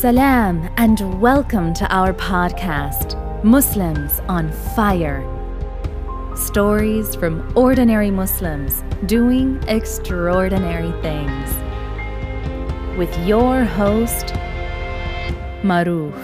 Salam and welcome to our podcast, Muslims on Fire. Stories from ordinary Muslims doing extraordinary things. With your host, Maruf.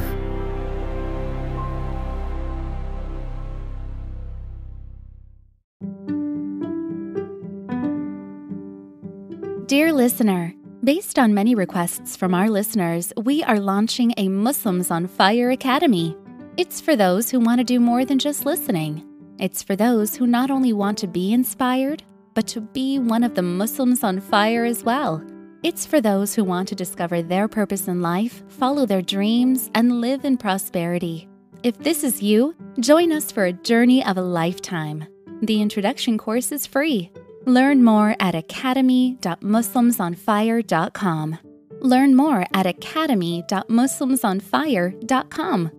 Dear listener, based on many requests from our listeners, we are launching a Muslims on Fire Academy. It's for those who want to do more than just listening. It's for those who not only want to be inspired, but to be one of the Muslims on fire as well. It's for those who want to discover their purpose in life, follow their dreams, and live in prosperity. If this is you, join us for a journey of a lifetime. The introduction course is free. Learn more at academy.muslimsonfire.com. Learn more at academy.muslimsonfire.com.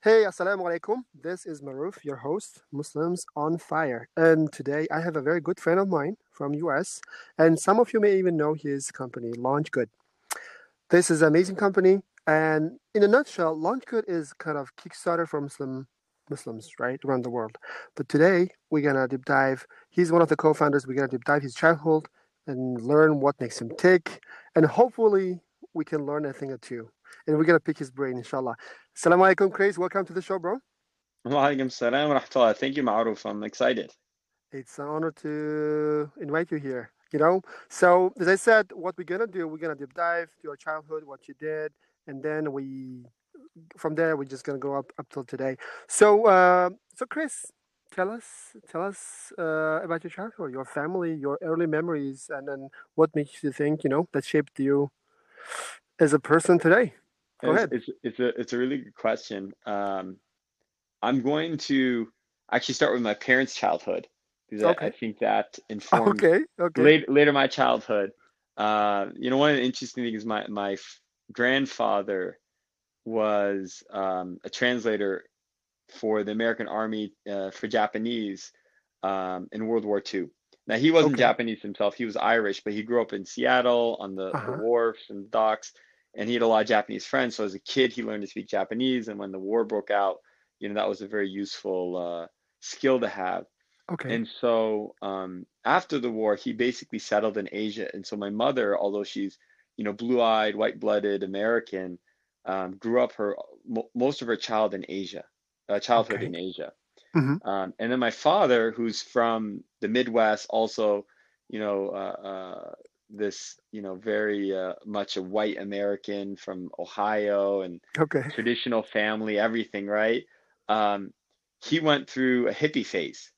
Hey, assalamu alaikum. This is Maruf, your host, Muslims on Fire. And today I have a very good friend of mine from US, and some of you may even know his company, LaunchGood. This is an amazing company, and in a nutshell, LaunchGood is kind of Kickstarter for Muslim Muslims, right, around the world. But today we're gonna deep dive. He's one of the co-founders. We're gonna deep dive his childhood and learn what makes him tick, and hopefully we can learn a thing or two. And we're gonna pick his brain, inshallah. Assalamu alaikum, Chris. Welcome to the show, bro. Walaikum salam wa rahmatullah. Thank you, Ma'ruf. I'm excited. It's an honor to invite you here. You know, so as I said, what we're gonna do, we're gonna deep dive to your childhood, what you did, and then we from there we're just gonna go up up till today. So, uh, so Chris, tell us tell us uh, about your childhood, your family, your early memories, and then what makes you think you know that shaped you as a person today. Go It's, ahead. it's, it's a it's a really good question. Um, I'm going to actually start with my parents' childhood because I, I think that informed Okay. Okay. later later my childhood. Uh, you know, one of the interesting things, my my grandfather was um, a translator for the American Army uh, for Japanese um, in World War II. Now he wasn't Okay. Japanese himself; he was Irish, but he grew up in Seattle on the, the Uh-huh. wharfs and docks, and he had a lot of Japanese friends. So as a kid, he learned to speak Japanese, and when the war broke out, you know that was a very useful uh, skill to have. Okay. And so um, after the war, he basically settled in Asia. And so my mother, although she's, you know, blue-eyed, white-blooded American, um, grew up her mo most of her child in Asia, uh, childhood Okay. in Asia. hmm Um, and then my father, who's from the Midwest, also, you know, uh, uh, this, you know, very uh, much a white American from Ohio and Okay. traditional family, everything, right? Um, he went through a hippie phase.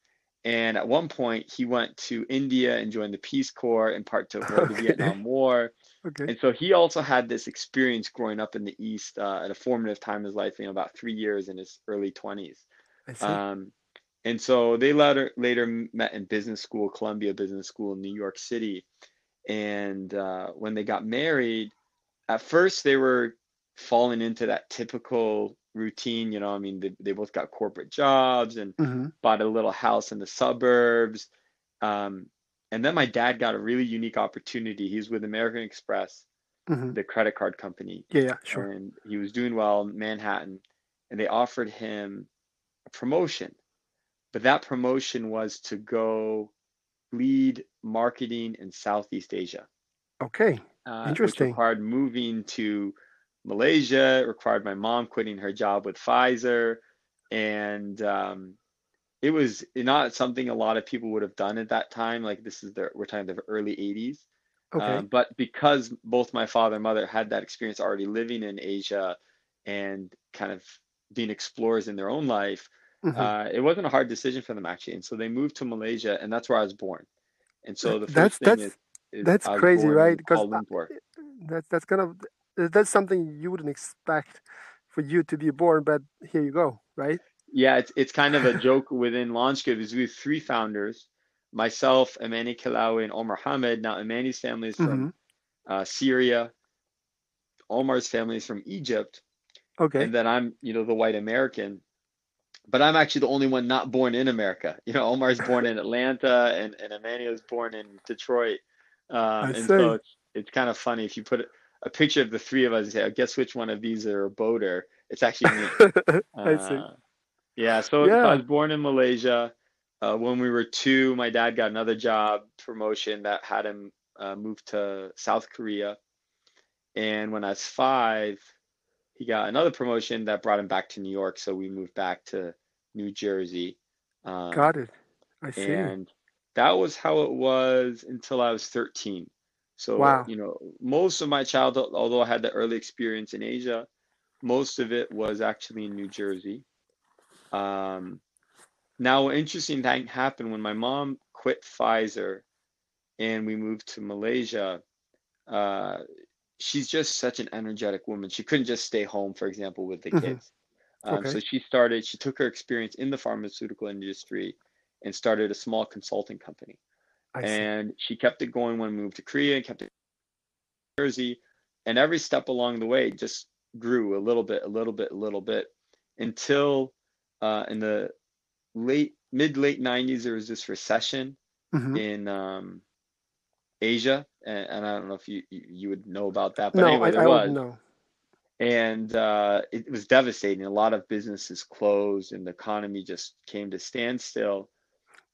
And at one point, he went to India and joined the Peace Corps in part to avoid the Vietnam War. Okay. And so he also had this experience growing up in the East uh, at a formative time in his life, you know, about three years in his early 20s. I see. Um, and so they later later met in business school, Columbia Business School in New York City. And uh, when they got married, at first they were falling into that typical routine, you know, I mean, they, they both got corporate jobs and hmm bought a little house in the suburbs. Um, and then my dad got a really unique opportunity. He was with American Express, hmm the credit card company, Yeah. Yeah. Sure. and he was doing well in Manhattan, and they offered him a promotion. But that promotion was to go lead marketing in Southeast Asia, Okay. uh, which Interesting. required moving to Malaysia, it required my mom quitting her job with Pfizer, and um, it was not something a lot of people would have done at that time. Like this is the we're talking the early 80s. Okay. Um, but because both my father and mother had that experience already living in Asia and kind of being explorers in their own life, hmm uh, it wasn't a hard decision for them actually. And so they moved to Malaysia, and that's where I was born. And so the That's thing that's is, is that's crazy, right? Because Kuala that's that's kind of that's something you wouldn't expect for you to be born, but here you go, right? Yeah, it's it's kind of a joke within LaunchGood is we have three founders, myself, Amany Killawi, and Omar Hamid. Now Amany's family is from hmm uh, Syria, Omar's family is from Egypt, Okay. and then I'm, you know, the white American. But I'm actually the only one not born in America. You know, Omar's born in Atlanta, and and Amani was born in Detroit. I and see. so it's it's kind of funny if you put a picture of the three of us and say, oh, guess which one of these are a boater? It's actually me. I see. Uh, yeah, so, Yeah. I was born in Malaysia. Uh, when we were two, my dad got another job promotion that had him uh, move to South Korea. And when I was five, he got another promotion that brought him back to New York. So we moved back to New Jersey. Um, Got it. I see. and that was how it was until I was 13. So, Wow. you know, most of my childhood, although I had the early experience in Asia, most of it was actually in New Jersey. Um, now, an interesting thing happened when my mom quit Pfizer and we moved to Malaysia. Uh, she's just such an energetic woman. She couldn't just stay home, for example, with the Mhm. kids. Um, Okay. so she started, she took her experience in the pharmaceutical industry and started a small consulting company. I see. And she kept it going when we moved to Korea and kept it in Jersey. And every step along the way just grew a little bit, a little bit, a little bit until uh, in the late, mid late 90s, there was this recession Mhm. in um, Asia. And, and I don't know if you, you, would know about that, but No, anyway, I, there I was know. and uh, it was devastating. A lot of businesses closed, and the economy just came to standstill.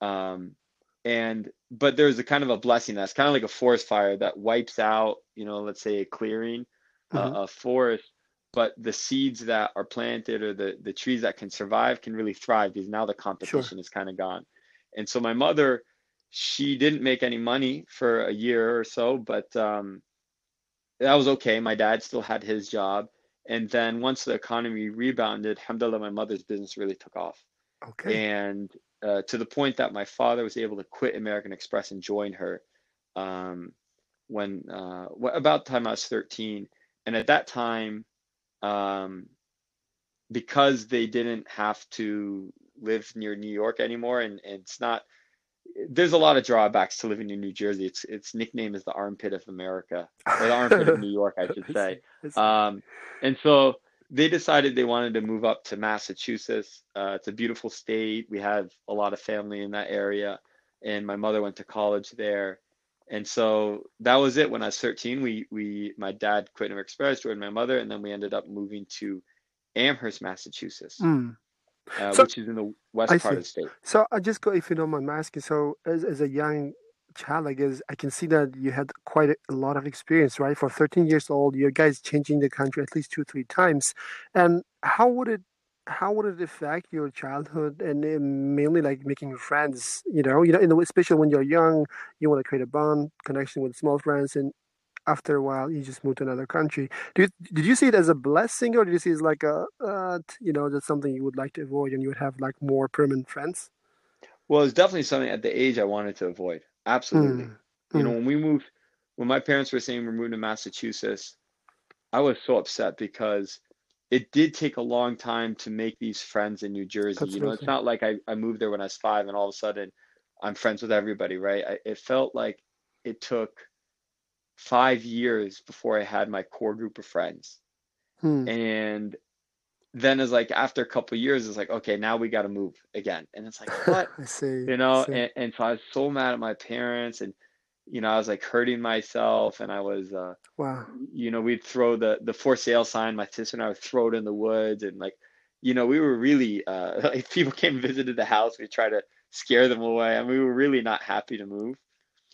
Um, and but there's a kind of a blessing that's kind of like a forest fire that wipes out, you know, let's say a clearing, Mhm. uh, a forest, but the seeds that are planted or the the trees that can survive can really thrive because now the competition is kind of gone. And so my mother, she didn't make any money for a year or so, but um, that was okay. My dad still had his job. And then once the economy rebounded, alhamdulillah, my mother's business really took off. Okay. And uh, to the point that my father was able to quit American Express and join her um, when uh, about the time I was 13. And at that time, um, because they didn't have to live near New York anymore, and, and it's not, there's a lot of drawbacks to living in New Jersey. It's its nickname is the armpit of America, or the armpit of New York, I should say. see. I see. Um, and so they decided they wanted to move up to Massachusetts. Uh, it's a beautiful state. We have a lot of family in that area, and my mother went to college there. And so that was it. When I was 13, we we my dad quit New Express, joined my mother, and then we ended up moving to Amherst, Massachusetts, Mm. uh, So- which is in the west I part see. of the state. So I just go, if you don't mind asking, so as, as a young child, I guess I can see that you had quite a, lot of experience, right? For 13 years old, you guys changing the country at least two, three times. And how would it, how would it affect your childhood and mainly like making friends? You know, you know, in the, especially when you're young, you want to create a bond, connection with small friends, and after a while, you just move to another country. You, did you see it as a blessing, or did you see it as like a, uh, you know, that's something you would like to avoid, and you would have like more permanent friends? Well, it's definitely something at the age I wanted to avoid. Absolutely. Mm. You know, Mm. when we moved, when my parents were saying we're moving to Massachusetts, I was so upset because it did take a long time to make these friends in New Jersey. You know, it's not like I, I moved there when I was five and all of a sudden I'm friends with everybody, right? I, it felt like it took five years before I had my core group of friends. Hmm. And then it's like after a couple of years, it's like, okay, now we got to move again. And it's like, what? I see. you know see. and, and so i was so mad at my parents and you know i was like hurting myself and i was uh Wow. you know we'd throw the the for sale sign my sister and i would throw it in the woods and like you know we were really uh like people came and visited the house we try to scare them away and we were really not happy to move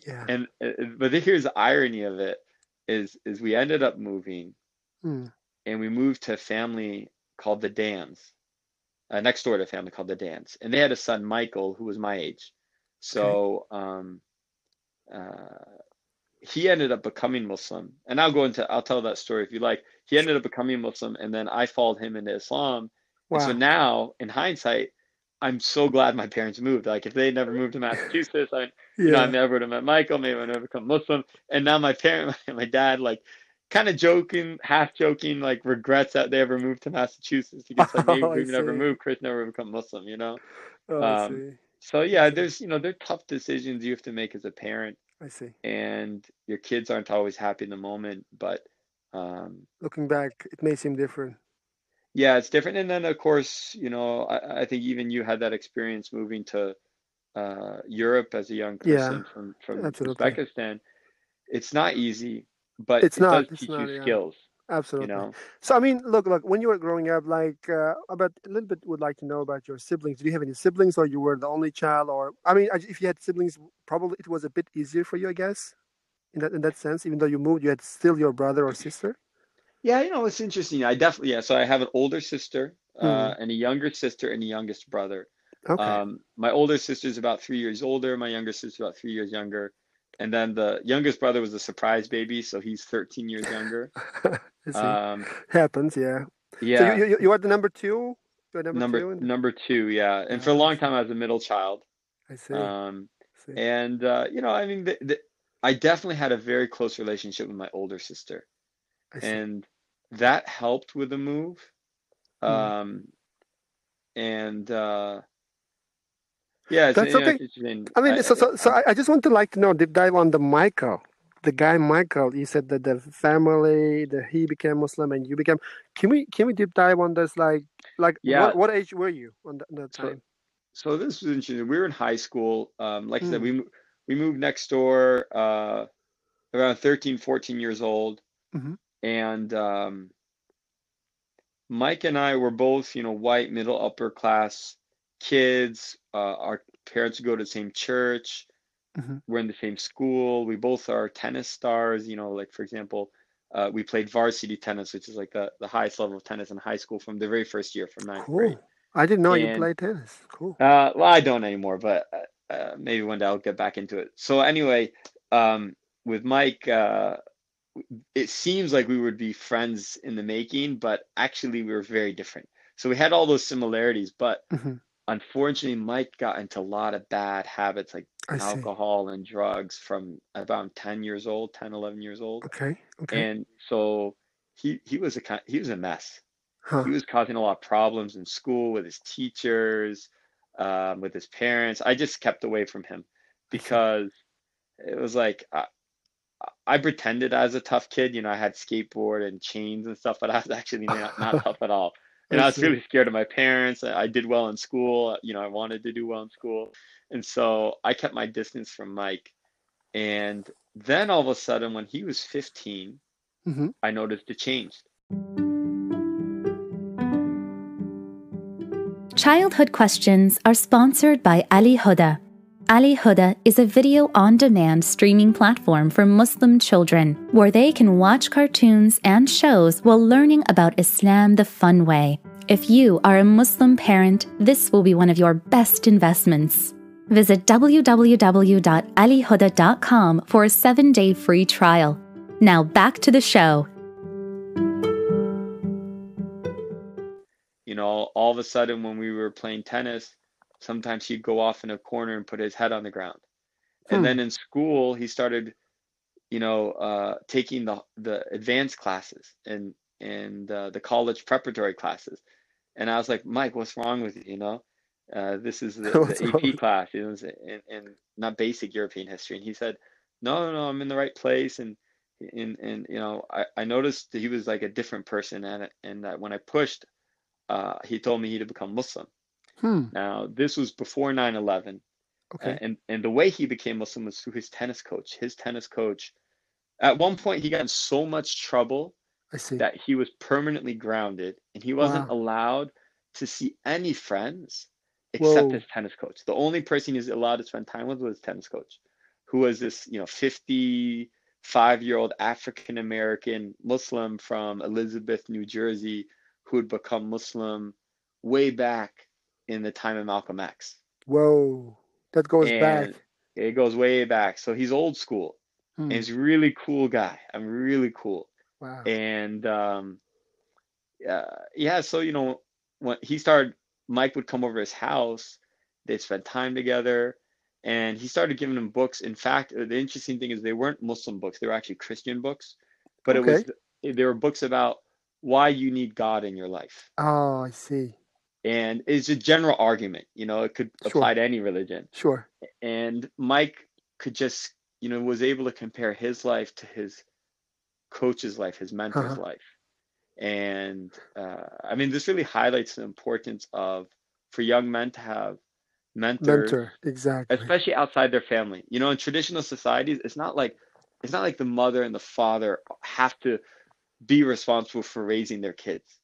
Yeah. and uh, but here's the irony of it is is we ended up moving Hmm. and we moved to family called the Dans, uh, next door to a family called the Dans, and they had a son Michael who was my age. So um, uh, he ended up becoming Muslim, and I'll go into I'll tell that story if you like. He ended up becoming Muslim, and then I followed him into Islam. And so now, in hindsight, I'm so glad my parents moved. Like if they had never moved to Massachusetts, I you know, I Yeah. never would have met Michael, maybe I never become Muslim. And now my parent, my dad, like kind of joking, half joking, like regrets that they ever moved to Massachusetts because like maybe Oh, I we never moved, Chris never become Muslim, you know? Oh, Um. So yeah, there's, you know, they're tough decisions you have to make as a parent I see. and your kids aren't always happy in the moment, but um Looking back, it may seem different. yeah, it's different. And then of course, you know, I, I think even you had that experience moving to uh Europe as a young Yeah, person from from absolutely. Uzbekistan. It's not easy. But It's it not, does it's teach not, you yeah. skills, you Absolutely. know. So I mean, look, look. When you were growing up, like, uh, about a little bit, would like to know about your siblings. Do you have any siblings, or you were the only child, or I mean, if you had siblings, probably it was a bit easier for you, I guess, in that in that sense. Even though you moved, you had still your brother or sister. Yeah, you know, it's interesting. I definitely, yeah. So I have an older sister, Hmm. uh, and a younger sister and a youngest brother. Okay. Um, my older sister's about three years older. My younger sister's about three years younger. And then the youngest brother was a surprise baby, so he's 13 years younger. Um, Happens, yeah. So yeah, you, you you are the number two. Number, number two. in- number two, yeah. And for a long time, I was a middle child. I see. Um, see. and uh, you know, I mean, the, the, I definitely had a very close relationship with my older sister, and that helped with the move. Hmm. Um, and uh, yeah, it's, That's something- I mean, I- so so, so I- just want to like to know deep dive on the Michael, the guy Michael. You said that the family, that he became Muslim and you became. Can we can we deep dive on this? Like like Yeah. what, what age were you on that, that time? So this was interesting. We were in high school. Um, like I said, Hmm. we we moved next door uh, around 13, 14 years old. Mhm. And um, Mike and I were both, you know, white, middle, upper class kids. Uh, our parents go to the same church. Mhm. We're in the same school. We both are tennis stars. You know, like for example, uh, we played varsity tennis, which is like the, the highest level of tennis in high school from the very first year, from ninth grade. I didn't know you played tennis. Cool. Uh, well, I don't anymore, but uh, uh, maybe one day I'll get back into it. So anyway, um, with Mike, uh, it seems like we would be friends in the making, but actually we were very different. So we had all those similarities, but hmm unfortunately, Mike got into a lot of bad habits like I see. alcohol and drugs from about 10 years old, 10, 11 years old. Okay. Okay. And so he he was a he was a mess huh. he was causing a lot of problems in school with his teachers, um, with his parents. I just kept away from him because it was like I, I pretended I was a tough kid. You know, I had skateboard and chains and stuff, but I was actually not, not tough at all. And I I was really scared of my parents. I I did well in school. You know, I wanted to do well in school. And so I kept my distance from Mike. And then all of a sudden, when he was 15, hmm I noticed it changed. Childhood Questions are sponsored by Ali Huda. Ali Huda is a video on demand streaming platform for Muslim children where they can watch cartoons and shows while learning about Islam the fun way. If you are a Muslim parent, this will be one of your best investments. Visit www.alihuda.com for a seven day free trial. Now back to the show. you know, all of a sudden when we were playing tennis, sometimes he'd go off in a corner and put his head on the ground. And Hmm. then in school, he started, you know, uh, taking the the advanced classes and and uh, the college preparatory classes. And I was like, Mike, what's wrong with you? You know, uh, this is the, the? AP class, you know, and, and not basic European history. And he said, no, no, no, I'm in the right place. And and and you know, I, I noticed that he was like a different person, and and that when I pushed, uh, he told me he'd become Muslim. Hmm. Now, this was before 9/11, Okay. and and the way he became Muslim was through his tennis coach. His tennis coach, at one point, he got in so much trouble that he was permanently grounded, and he wasn't Wow. allowed to see any friends except Whoa. his tennis coach. The only person he's allowed to spend time with was his tennis coach, who was this, you know, 55-year-old African American Muslim from Elizabeth, New Jersey, who had become Muslim way back in the time of Malcolm X. Whoa. That goes back. It goes way back. So he's old school. Hmm. And he's a really cool guy. I'm really cool. Wow. And um, uh, yeah, so you know, when he started, Mike would come over his house. They'd spend time together, and he started giving him books. In fact, uh, the interesting thing is they weren't Muslim books; they were actually Christian books. But it was they were books about why you need God in your life, Oh, I see. And it's a general argument. You know, it could Sure. apply to any religion. Sure. And Mike could just, you know, was able to compare his life to his coach's life, his mentor's Uh-huh. life. And uh, I mean, this really highlights the importance of for young men to have mentors, Mentor. Exactly. especially outside their family. You know, in traditional societies, it's not like it's not like the mother and the father have to be responsible for raising their kids.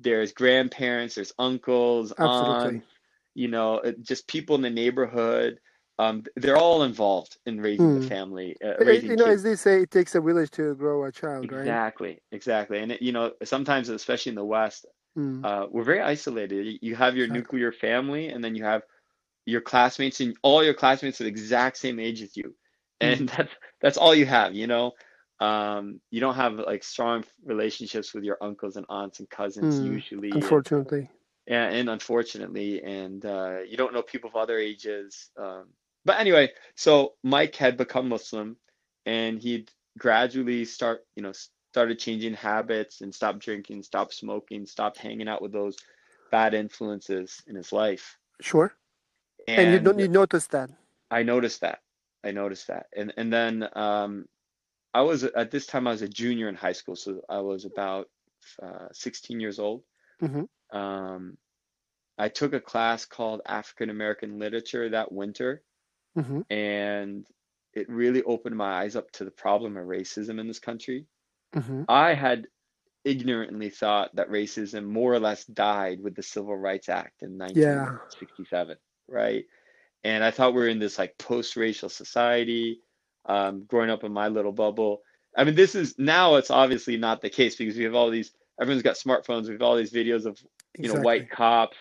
There's grandparents, there's uncles, Absolutely. aunts, you know, uh, just people in the neighborhood. Um, they're all involved in raising the Hmm. family, uh, raising You know, kids. as they say, it takes a village to grow a child, right? Exactly, exactly. And it, you know, sometimes, especially in the West, Mm, uh, we're very isolated. You you have your exactly. nuclear family, and then you have your classmates, and all your classmates are the exact same age as you, and Mm, that's that's all you have, you know. Um, you don't have like strong relationships with your uncles and aunts and cousins mm, usually, and unfortunately. and, and unfortunately, and uh, you don't know people of other ages. Um, but anyway, so Mike had become Muslim, and he'd gradually start, you know, started changing habits and stopped drinking, stopped smoking, stopped hanging out with those bad influences in his life. Sure. And you don't you notice that. I noticed that. I noticed that. And and then um, I was at this time I was a junior in high school, so I was about uh, 16 years old. hmm Um, I took a class called African American Literature that winter, hmm and it really opened my eyes up to the problem of racism in this country. hmm I had ignorantly thought that racism more or less died with the Civil Rights Act in Yeah. 1967, right? And I thought we were in this like post-racial society, um, growing up in my little bubble. I mean, this is now it's obviously not the case because we have all these, everyone's got smartphones, we have all these videos of you know, white cops,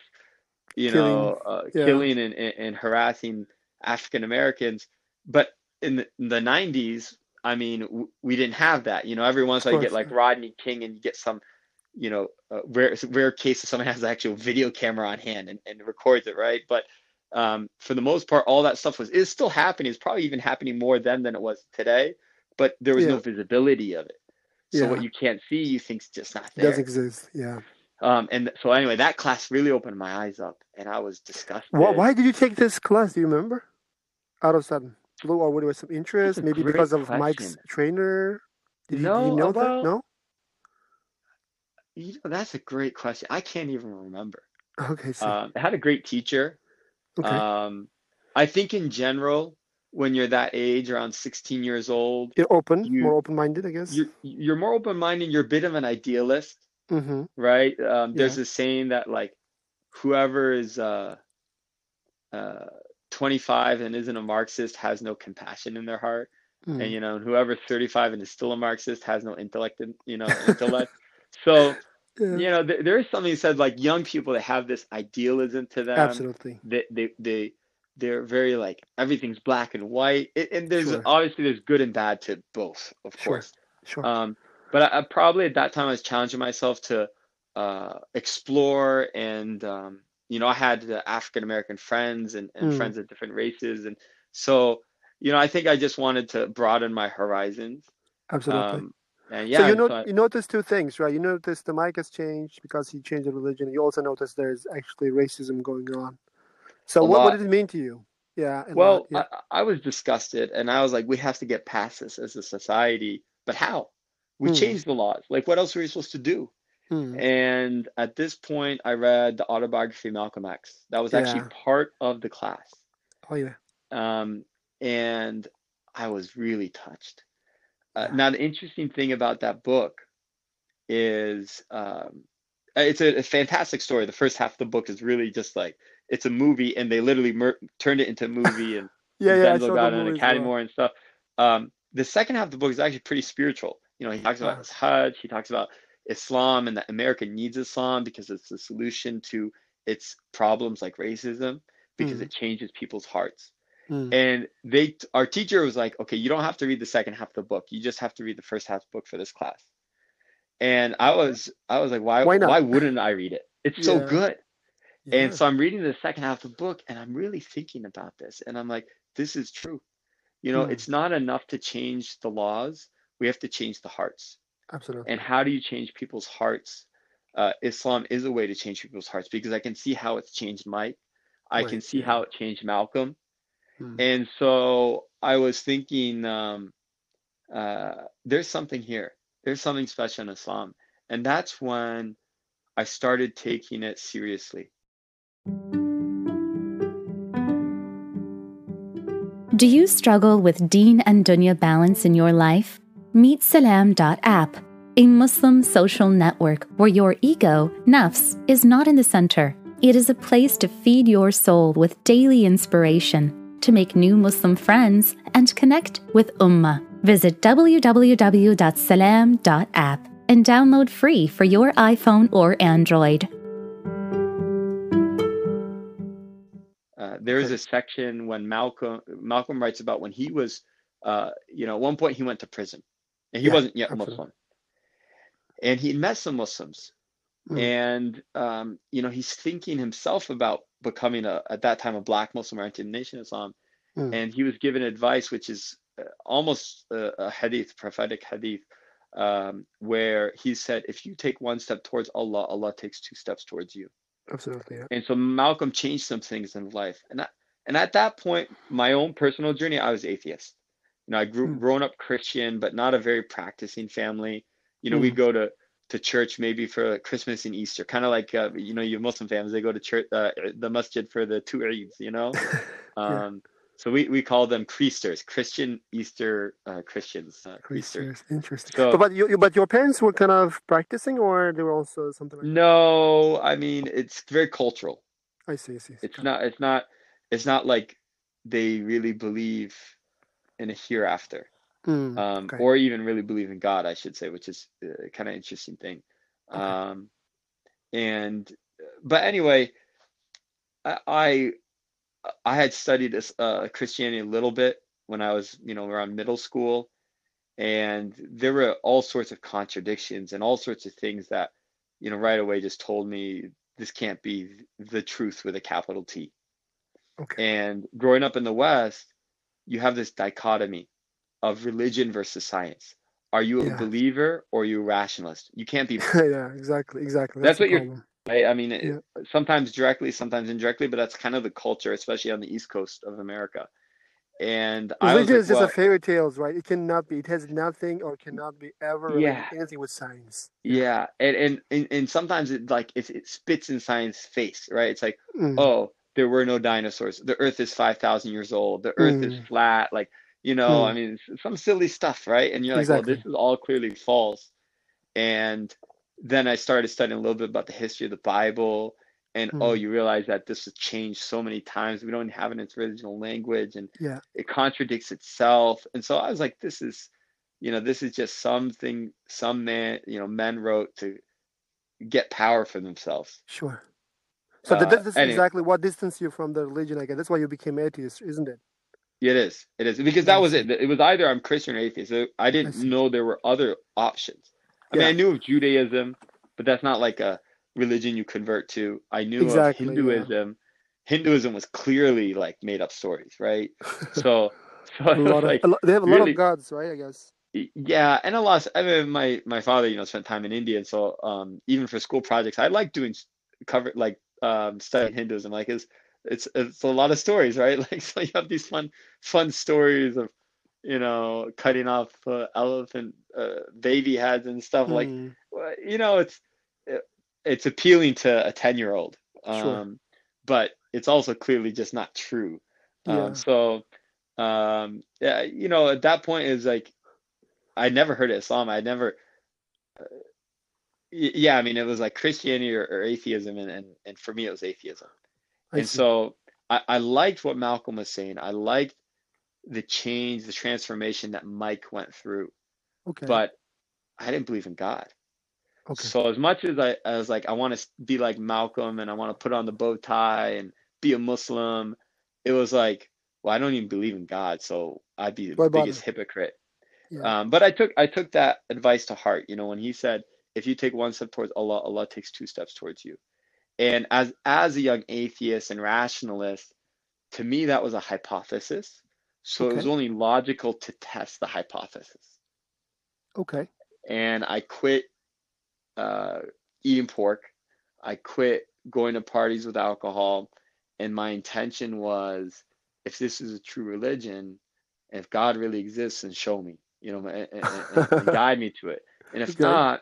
you Killing. know, uh, Yeah. killing and, and, and harassing African Americans. But in the, in the 90s, I mean, w- we didn't have that. You know, every once in a while you get like. Rodney King and you get some, you know, uh, rare, rare case of someone has an actual video camera on hand and, and records it, right? But um, for the most part, all that stuff was is still happening. It's probably even happening more then than it was today, but there was no visibility of it. So what you can't see, you think's just not there. It doesn't exist. Yeah. Um, and so anyway, that class really opened my eyes up, and I was disgusted. Why, why did you take this class? Do you remember? Out of sudden, blue, or there was some interest? Maybe because of Mike's trainer. Did you, No, you know that? No. You know, that's a great question. I can't even remember. Okay. So Um, I had a great teacher. Okay. Um, I think in general, when you're that age, around 16 years old, You're open, you more open-minded, I guess. you're you're more open-minded. You're a bit of an idealist, Mm-hmm. right? Um, there's Yeah. a saying that like, whoever is uh, uh, 25 and isn't a Marxist has no compassion in their heart. and Mm. you know, and whoever's 35 and is still a Marxist has no intellect, in, you know, intellect. So, Yeah. you know, there, there is something said like young people that have this idealism to them. Absolutely. They, they, they, they're very like everything's black and white. It, and there's Sure. obviously there's good and bad to both, of Sure. course. Sure. Um, but I, I probably at that time I was challenging myself to uh, explore and um, you know I had uh, African American friends and, and Mm. friends of different races and so you know I think I just wanted to broaden my horizons. Absolutely. Um, and so yeah, you know so I- you notice two things, right? You notice the mic has changed because he changed the religion. You also notice there's actually racism going on. So A what, lot. did it mean to you? Yeah. well, yeah. I, I was disgusted and I was like, we have to get past this as a society. But how? We Hmm. changed the laws. Like, what else were we supposed to do? Hmm. And at this point, I read the autobiography of Malcolm X. That was actually Yeah. part of the class. Oh yeah. Um, and I was really touched. Uh, now, the interesting thing about that book is um, it's a, a fantastic story. The first half of the book is really just like it's a movie, and they literally mer- turned it into a movie, and Yeah, yeah. I Denzel got an Academy well. And stuff. Um, the second half of the book is actually pretty spiritual. You know, he talks about his Hajj, he talks about Islam and that America needs Islam because it's the solution to its problems like racism because Mm. it changes people's hearts. Hmm. And they, our teacher was like, okay, you don't have to read the second half of the book. You just have to read the first half of the book for this class. And I was, I was like, why, Why not? why wouldn't I read it? It's so good. Yeah. And so I'm reading the second half of the book and I'm really thinking about this. And I'm like, this is true. You know, Hmm. it's not enough to change the laws. We have to change the hearts. Absolutely. And how do you change people's hearts? Uh, Islam is a way to change people's hearts because I can see how it's changed Mike. I can see how it changed Malcolm. Hmm. And so I was thinking, um, uh, there's something here. There's something special in Islam. And that's when I started taking it seriously. Do you struggle with Deen and Dunya balance in your life? Meet Salam.app, a Muslim social network where your ego, nafs, is not in the center. It is a place to feed your soul with daily inspiration, to make new Muslim friends, and connect with Ummah. Visit www.salam.app and download free for your iPhone or Android. Uh, there is a section when Malcolm Malcolm writes about when he was, uh, you know, at one point he went to prison, and he Yeah, wasn't yet absolutely. Muslim, and he met some Muslims, Mm. and um, you know he's thinking himself about becoming a at that time a black Muslim or Nation Islam, Mm. and he was given advice which is uh, almost a, a hadith, prophetic hadith, um, where he said, if you take one step towards Allah, Allah takes two steps towards you. Absolutely. Yeah. And so Malcolm changed some things in life. And I, and at that point, my own personal journey, I was atheist. You know, I grew Mm. grown up Christian, but not a very practicing family. You know, we Mm. go to to church maybe for Christmas and Easter, kind of like uh, you know, your Muslim families, they go to church, uh, the masjid for the two Eids, you know. Yeah. Um, so we, we call them Creasters, Christian Easter uh, Christians, uh, Creasters. Interesting. So- but but, you, you- but your parents were kind of practicing, or they were also something like No, I mean it's very cultural. I see. I see. It's not. It's not. It's not like they really believe in a hereafter, Mm, um, okay. or even really believe in God, I should say, which is uh, kind of interesting thing. Okay. Um, and but anyway, I I, I had studied this uh, Christianity a little bit when I was you know around middle school, and there were all sorts of contradictions and all sorts of things that you know right away just told me this can't be the truth with a capital T. okay. And growing up in the West, you have this dichotomy of religion versus science. Are you a Yeah. believer or are you a rationalist? You can't be, yeah. Exactly. Exactly. That's the what you're- right? I mean, it- sometimes directly, sometimes indirectly, but that's kind of the culture, especially on the East Coast of America. And Religion like, is just well, a fairy tales, right? It cannot be. It has nothing or cannot be ever Yeah. anything with science. yeah, and, and and and sometimes it like it, it spits in science face, right? It's like, Mm, oh, there were no dinosaurs. The Earth is five thousand years old. The Earth is Mm. flat. Like, you know, I Mm. mean, some silly stuff, right? And you're like, well, this is all clearly false. And then I started studying a little bit about the history of the Bible, and oh, Mm. you realize that this has changed so many times. We don't have it in its original language, and Yeah. it contradicts itself. And so I was like, this is, you know, this is just something some man, you know, men wrote to get power for themselves. Sure. So Uh, that, that's anyway. exactly what distanced you from the religion. I guess that's why you became atheist, isn't it? It is. It is because that was it. It was either I'm Christian or atheist. I didn't see. know there were other options. I mean, I knew of Judaism, but that's not like a religion you convert to. I knew Exactly, of yeah. Hinduism. Hinduism was clearly like made up stories, right? So, so of like, lot, they have a lot of gods, right? I guess. yeah, and a lot. I mean, my my father, you know, spent time in India, and so um, even for school projects, I like doing cover like um, studying Hinduism. Like it's it's it's a lot of stories, right? Like so you have these fun fun stories of you know cutting off uh, elephant uh, baby heads and stuff like Mm, well, you know it's it, it's appealing to a 10 year old Sure. um but it's also clearly just not true Yeah. um so um yeah you know at that point is like I never heard of Islam I never uh, yeah I mean it was like Christianity or, or atheism and, and and for me it was atheism I and see. so I, I liked what Malcolm was saying I liked the change the transformation that Mike went through okay. but I didn't believe in God okay. so as much as I, was like, I want to be like Malcolm and I want to put on the bow tie and be a Muslim, it was like, well, I don't even believe in God, so I'd be the Why bother? biggest hypocrite. Yeah. Um, but I took I took that advice to heart. You know, when he said, if you take one step towards Allah, Allah takes two steps towards you. And as as a young atheist and rationalist, to me that was a hypothesis. So it was only logical to test the hypothesis okay. and I quit uh, eating pork. I quit going to parties with alcohol, and my intention was, if this is a true religion, if God really exists, then show me, you know, and, and- and- and guide me to it. And if Okay. not,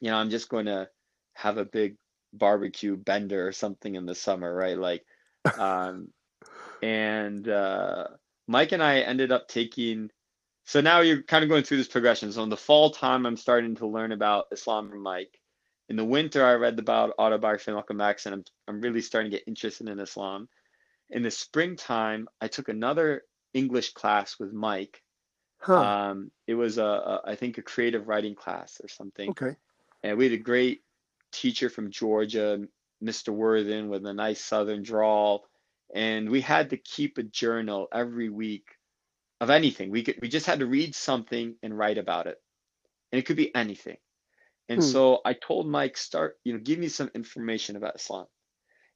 you know, I'm just going to have a big barbecue bender or something in the summer, right? Like, um, and uh, Mike and I ended up taking. So now you're kind of going through this progression. So in the fall time, I'm starting to learn about Islam from Mike. In the winter, I read about autobiography of Malcolm X, and I'm I'm really starting to get interested in Islam. In the springtime, I took another English class with Mike. Huh. Um, it was a, a I think a creative writing class or something, Okay. and we had a great teacher from Georgia, Mr. Worthen, with a nice Southern drawl, and we had to keep a journal every week of anything. We could we just had to read something and write about it, and it could be anything. And Hmm. so I told Mike, start, you know, give me some information about Islam.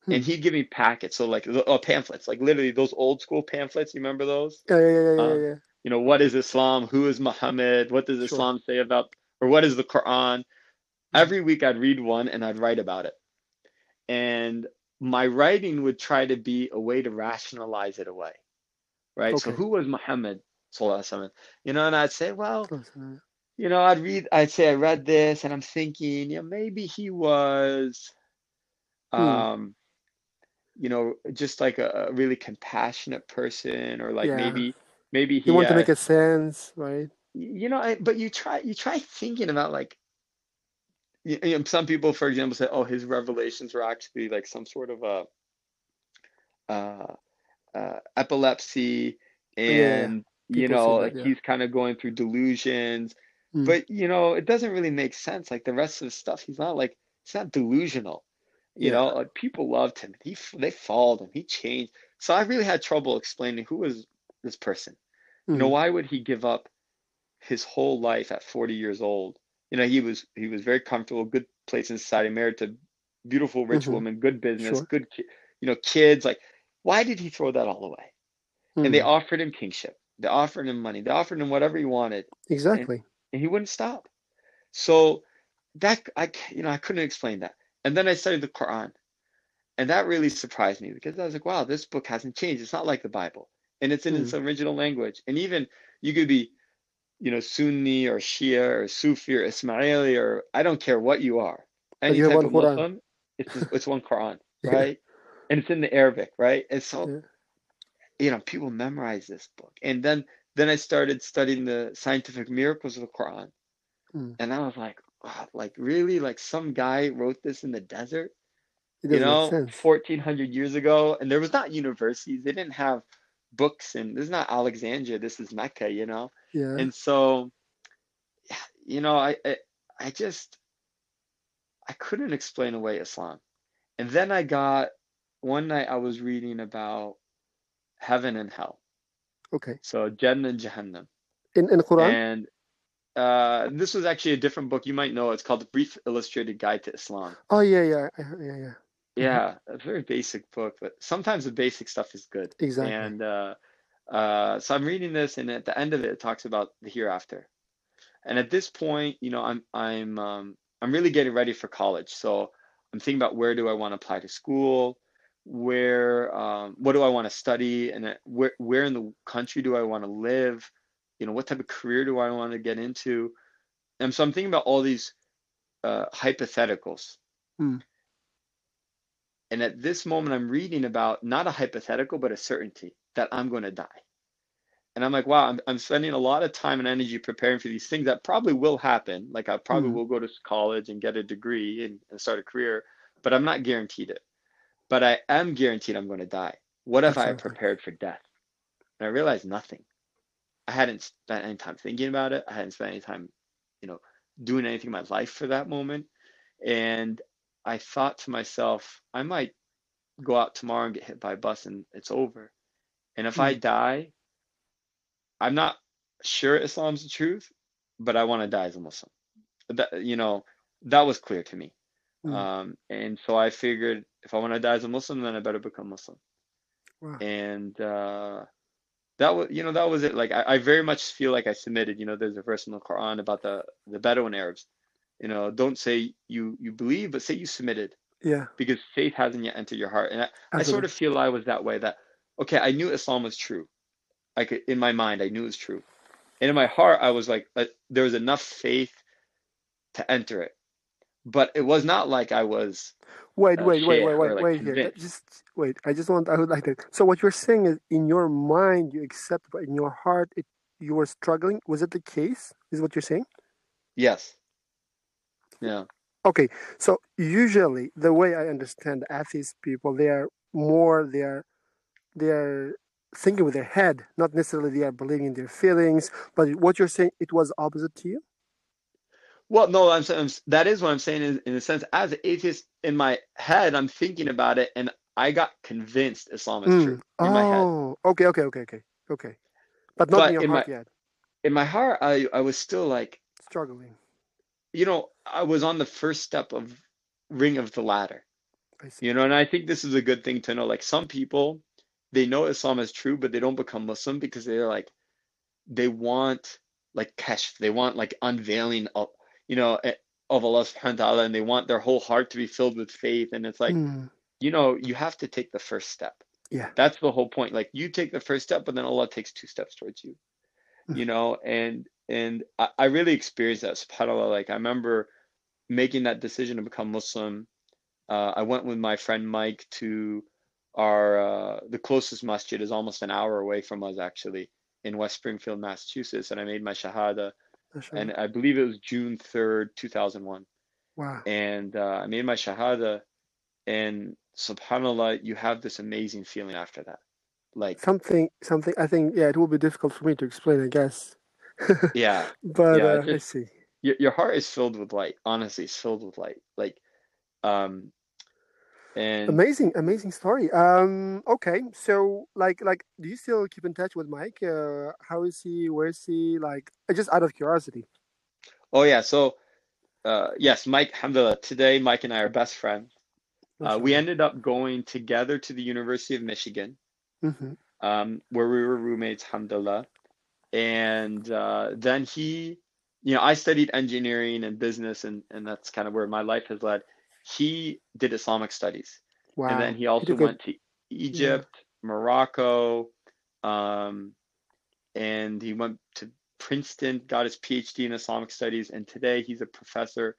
Hmm. And he'd give me packets, so like uh, pamphlets, like literally those old school pamphlets. You remember those? Yeah, yeah, yeah, yeah, Um, yeah, you know, what is Islam? Who is Muhammad? What does Sure. Islam say about, or what is the Quran? Every week I'd read one and I'd write about it. And my writing would try to be a way to rationalize it away, right? So who was Muhammad? Sallallahu Alaihi Wasallam? You know, and I'd say, well, you know, I'd read, I'd say I read this and I'm thinking, you know, maybe he was, Hmm. um, you know, just like a, a really compassionate person, or like Yeah. maybe, maybe You he want to make a sense, right? you know I, but you try you try thinking about like you, know, some people for example say oh his revelations were actually like some sort of a uh, uh epilepsy Yeah, yeah, and you know that, like yeah. he's kind of going through delusions Mm. but you know it doesn't really make sense like the rest of the stuff he's not like it's not delusional you Yeah. know like people loved him he they followed him he changed so I really had trouble explaining who was this person you know Mhm. why would he give up his whole life at 40 years old you know he was he was very comfortable good place in society married to beautiful rich Mhm. woman good business Sure. good you know kids like why did he throw that all away and they Mm. offered him kingship they offered him money they offered him whatever he wanted Exactly. and he wouldn't stop so that I, you know i couldn't explain that and then i studied the quran and that really surprised me because i was like wow this book hasn't changed it's not like the bible and it's in its original language and even you could be you know sunni or shia or sufi or ismaili or i don't care what you are. Any you type of Quran. muslim it's it's one quran Yeah. right? And it's in the arabic right? And so Yeah. you know people memorize this book. And then then i started studying the scientific miracles of the quran. Mm. and i was like oh, like really? Like some guy wrote this in the desert? You know 1400 years ago? And there was not universities. They didn't have books and this is not alexandria. This is mecca you know Yeah. and so you know i i, I just i couldn't explain away islam and then i got one night i was reading about heaven and hell Okay. so jannah and jahannam In in Quran. and uh, this was actually a different book you might know it's called the brief illustrated guide to islam Oh yeah, yeah, yeah, yeah. yeah a very basic book but sometimes the basic stuff is good Exactly. and uh, uh, so i'm reading this and at the end of it it talks about the hereafter. And at this point you know i'm i'm um, i'm really getting ready for college. So i'm thinking about where do i want to apply to school? Where um, what do i want to study? And uh, where where in the country do i want to live? You know what type of career do i want to get into? And so i'm thinking about all these uh, hypotheticals. Hmm. and at this moment i'm reading about not a hypothetical but a certainty that i'm going to die. And i'm like wow I'm, I'm spending a lot of time and energy preparing for these things that probably will happen. Like i probably Mhm. will go to college and get a degree and, and start a career but i'm not guaranteed it. But i am guaranteed i'm going to die. What if i prepared for death? And i realized nothing. I hadn't spent any time thinking about it. I hadn't spent any time you know doing anything in my life for that moment. And i thought to myself i might go out tomorrow and get hit by a bus and it's over and if i die i'm not sure islam's the truth but i want to die as a muslim. That you know that was clear to me. Mm. um and so i figured if i want to die as a muslim then i better become muslim. Wow. and uh that was you know that was it. Like I, I very much feel like i submitted you know there's a verse in the quran about the the bedouin arabs. You know don't say you you believe but say you submitted. Yeah. because faith hasn't yet entered your heart. And i, I sort of feel i was that way that okay i knew islam was true I could, in my mind i knew it was true and in my heart i was like uh, there was enough faith to enter it but it was not like I was Wait, uh, wait, wait, wait, wait, like wait here. Just wait. I just want. I would like that. So what you're saying is, in your mind, you accept, but in your heart, it you were struggling. Was it the case? Is what you're saying? Yes. Yeah. Okay. So usually, the way I understand atheist people, they are more. They are. They are thinking with their head, not necessarily they are believing in their feelings. But what you're saying, it was opposite to you. Well, no, I'm saying that is what I'm saying in, in a sense. As an atheist, in my head, I'm thinking about it, and I got convinced Islam is Mm. true in my head. Oh, okay, okay, okay, okay, okay. But not But in your in heart my- yet. In my heart, I I was still like, Struggling. you know, I was on the first step of ring of the ladder. You know, and I think this is a good thing to know. Like some people, they know Islam is true, but they don't become Muslim because they're like, they want like kashf, they want like unveiling of, you know, eh, of Allah subhanahu wa ta'ala, and they want their whole heart to be filled with faith. And it's like, Mm, you know, you have to take the first step. Yeah. That's the whole point. Like you take the first step, but then Allah takes two steps towards you. You know, and and I, I really experienced that, subhanAllah. Like I remember making that decision to become Muslim. Uh, I went with my friend Mike to our uh, the closest masjid is almost an hour away from us actually in West Springfield, Massachusetts, and I made my shahada, and I believe it was June third, two thousand one wow. and uh, I made my shahada, and subhanallah, you have this amazing feeling after that. Like, Something, something. I think, yeah, it will be difficult for me to explain, I guess. yeah, But Yeah, uh, it's I see. your your heart is filled with light. Honestly, it's filled with light. Like, um, and Amazing, amazing story. Um, okay, so like, like, do you still keep in touch with Mike? Uh, how is he? Where is he? Like, uh, just out of curiosity. oh yeah, so uh, yes, Mike, alhamdulillah, today Mike and I are best friends. Uh, we ended up going together to the University of Michigan. hmm um, where we were roommates, alhamdulillah. And uh, then he, you know, I studied engineering and business, and, and that's kind of where my life has led. He did Islamic studies. Wow. And then he also a good- went to Egypt, Morocco, um, and he went to Princeton, got his PhD in Islamic studies, and today he's a professor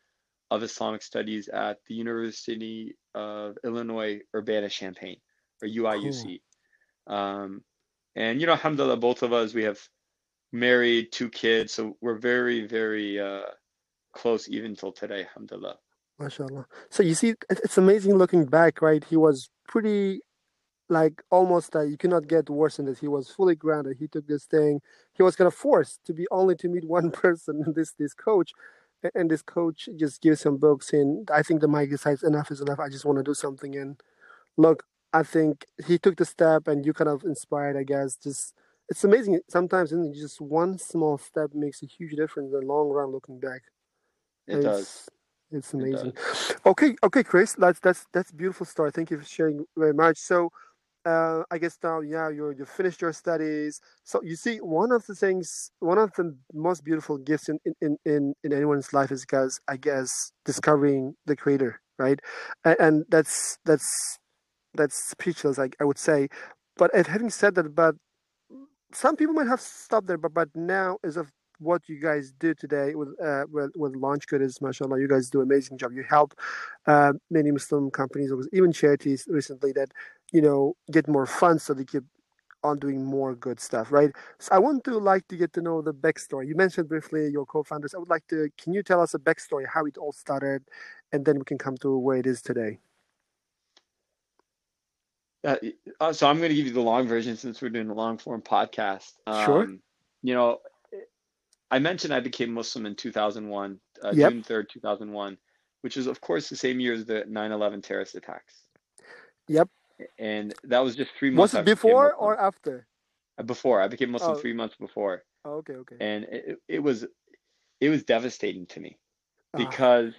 of Islamic studies at the University of Illinois Urbana-Champaign, or UIUC. Um, and you know, alhamdulillah, both of us, we have married two kids, so we're very, very uh, close even till today, alhamdulillah. MashaAllah. So you see, it- it's amazing looking back, right? He was pretty, like, almost, uh, you cannot get worse than this. He was fully grounded. He took this thing. He was kind of forced to be only to meet one person, this this coach. A- And this coach just gives him books, and I think the Mike decides enough is enough. I just want to do something. And look, I think he took the step, and you kind of inspired, I guess. Just it's amazing. Sometimes isn't it? just one small step makes a huge difference in the long run. Looking back, It does. It's It amazing. Okay, okay, Chris, that's that's that's a beautiful story. Thank you for sharing very much. So, uh, I guess now, yeah, you you finished your studies. So you see, one of the things, one of the most beautiful gifts in in in, in anyone's life is, because I guess, discovering the Creator, right? And, and that's that's that's speechless, I, I would say. But having said that, but some people might have stopped there, but but now as of what you guys do today with uh, with, with LaunchGood is mashallah, you guys do an amazing job. You help uh, many Muslim companies, or even charities recently that you know get more funds so they keep on doing more good stuff, right? So I want to like to get to know the backstory. You mentioned briefly your co-founders. I would like to. Can you tell us a backstory, how it all started, and then we can come to where it is today. Uh, uh, so I'm going to give you the long version since we're doing a long form podcast. Sure. Um, You know, I mentioned I became Muslim in 2001, uh, Yep. June 3rd, 2001, which is, of course, the same year as the 9 11 terrorist attacks. Yep. And that was just three months Was it after I became before or after? Uh, before. I became Muslim Oh. three months before. Oh, okay, okay. And it, it was it was devastating to me Ah, because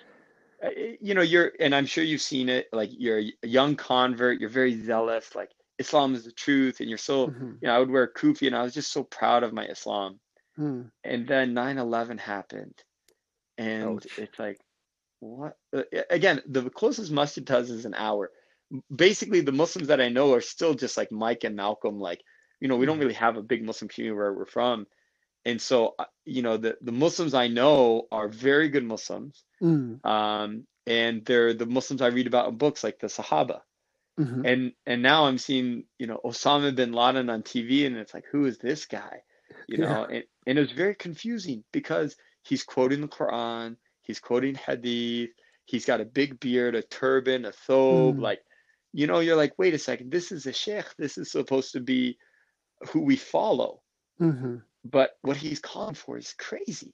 uh, you know you're and i'm sure you've seen it like you're a young convert you're very zealous like islam is the truth and you're so mhm, you know i would wear kufi and i was just so proud of my islam hmm. and then 9-11 happened and Ouch. it's like what uh, again the closest masjid to us is an hour basically the muslims that i know are still just like mike and malcolm like you know we don't Mhm. really have a big muslim community where we're from and so uh, you know the, the muslims i know are very good muslims Mm, um, and they're the Muslims I read about in books like the Sahaba. hmm And and now I'm seeing, you know, Osama bin Laden on TV, and it's like, who is this guy? You Yeah. know, and, and it was very confusing because he's quoting the Quran, he's quoting Hadith, he's got a big beard, a turban, a thobe, Mm. like, you know, you're like, wait a second, this is a sheikh, this is supposed to be who we follow. hmm But what he's calling for is crazy.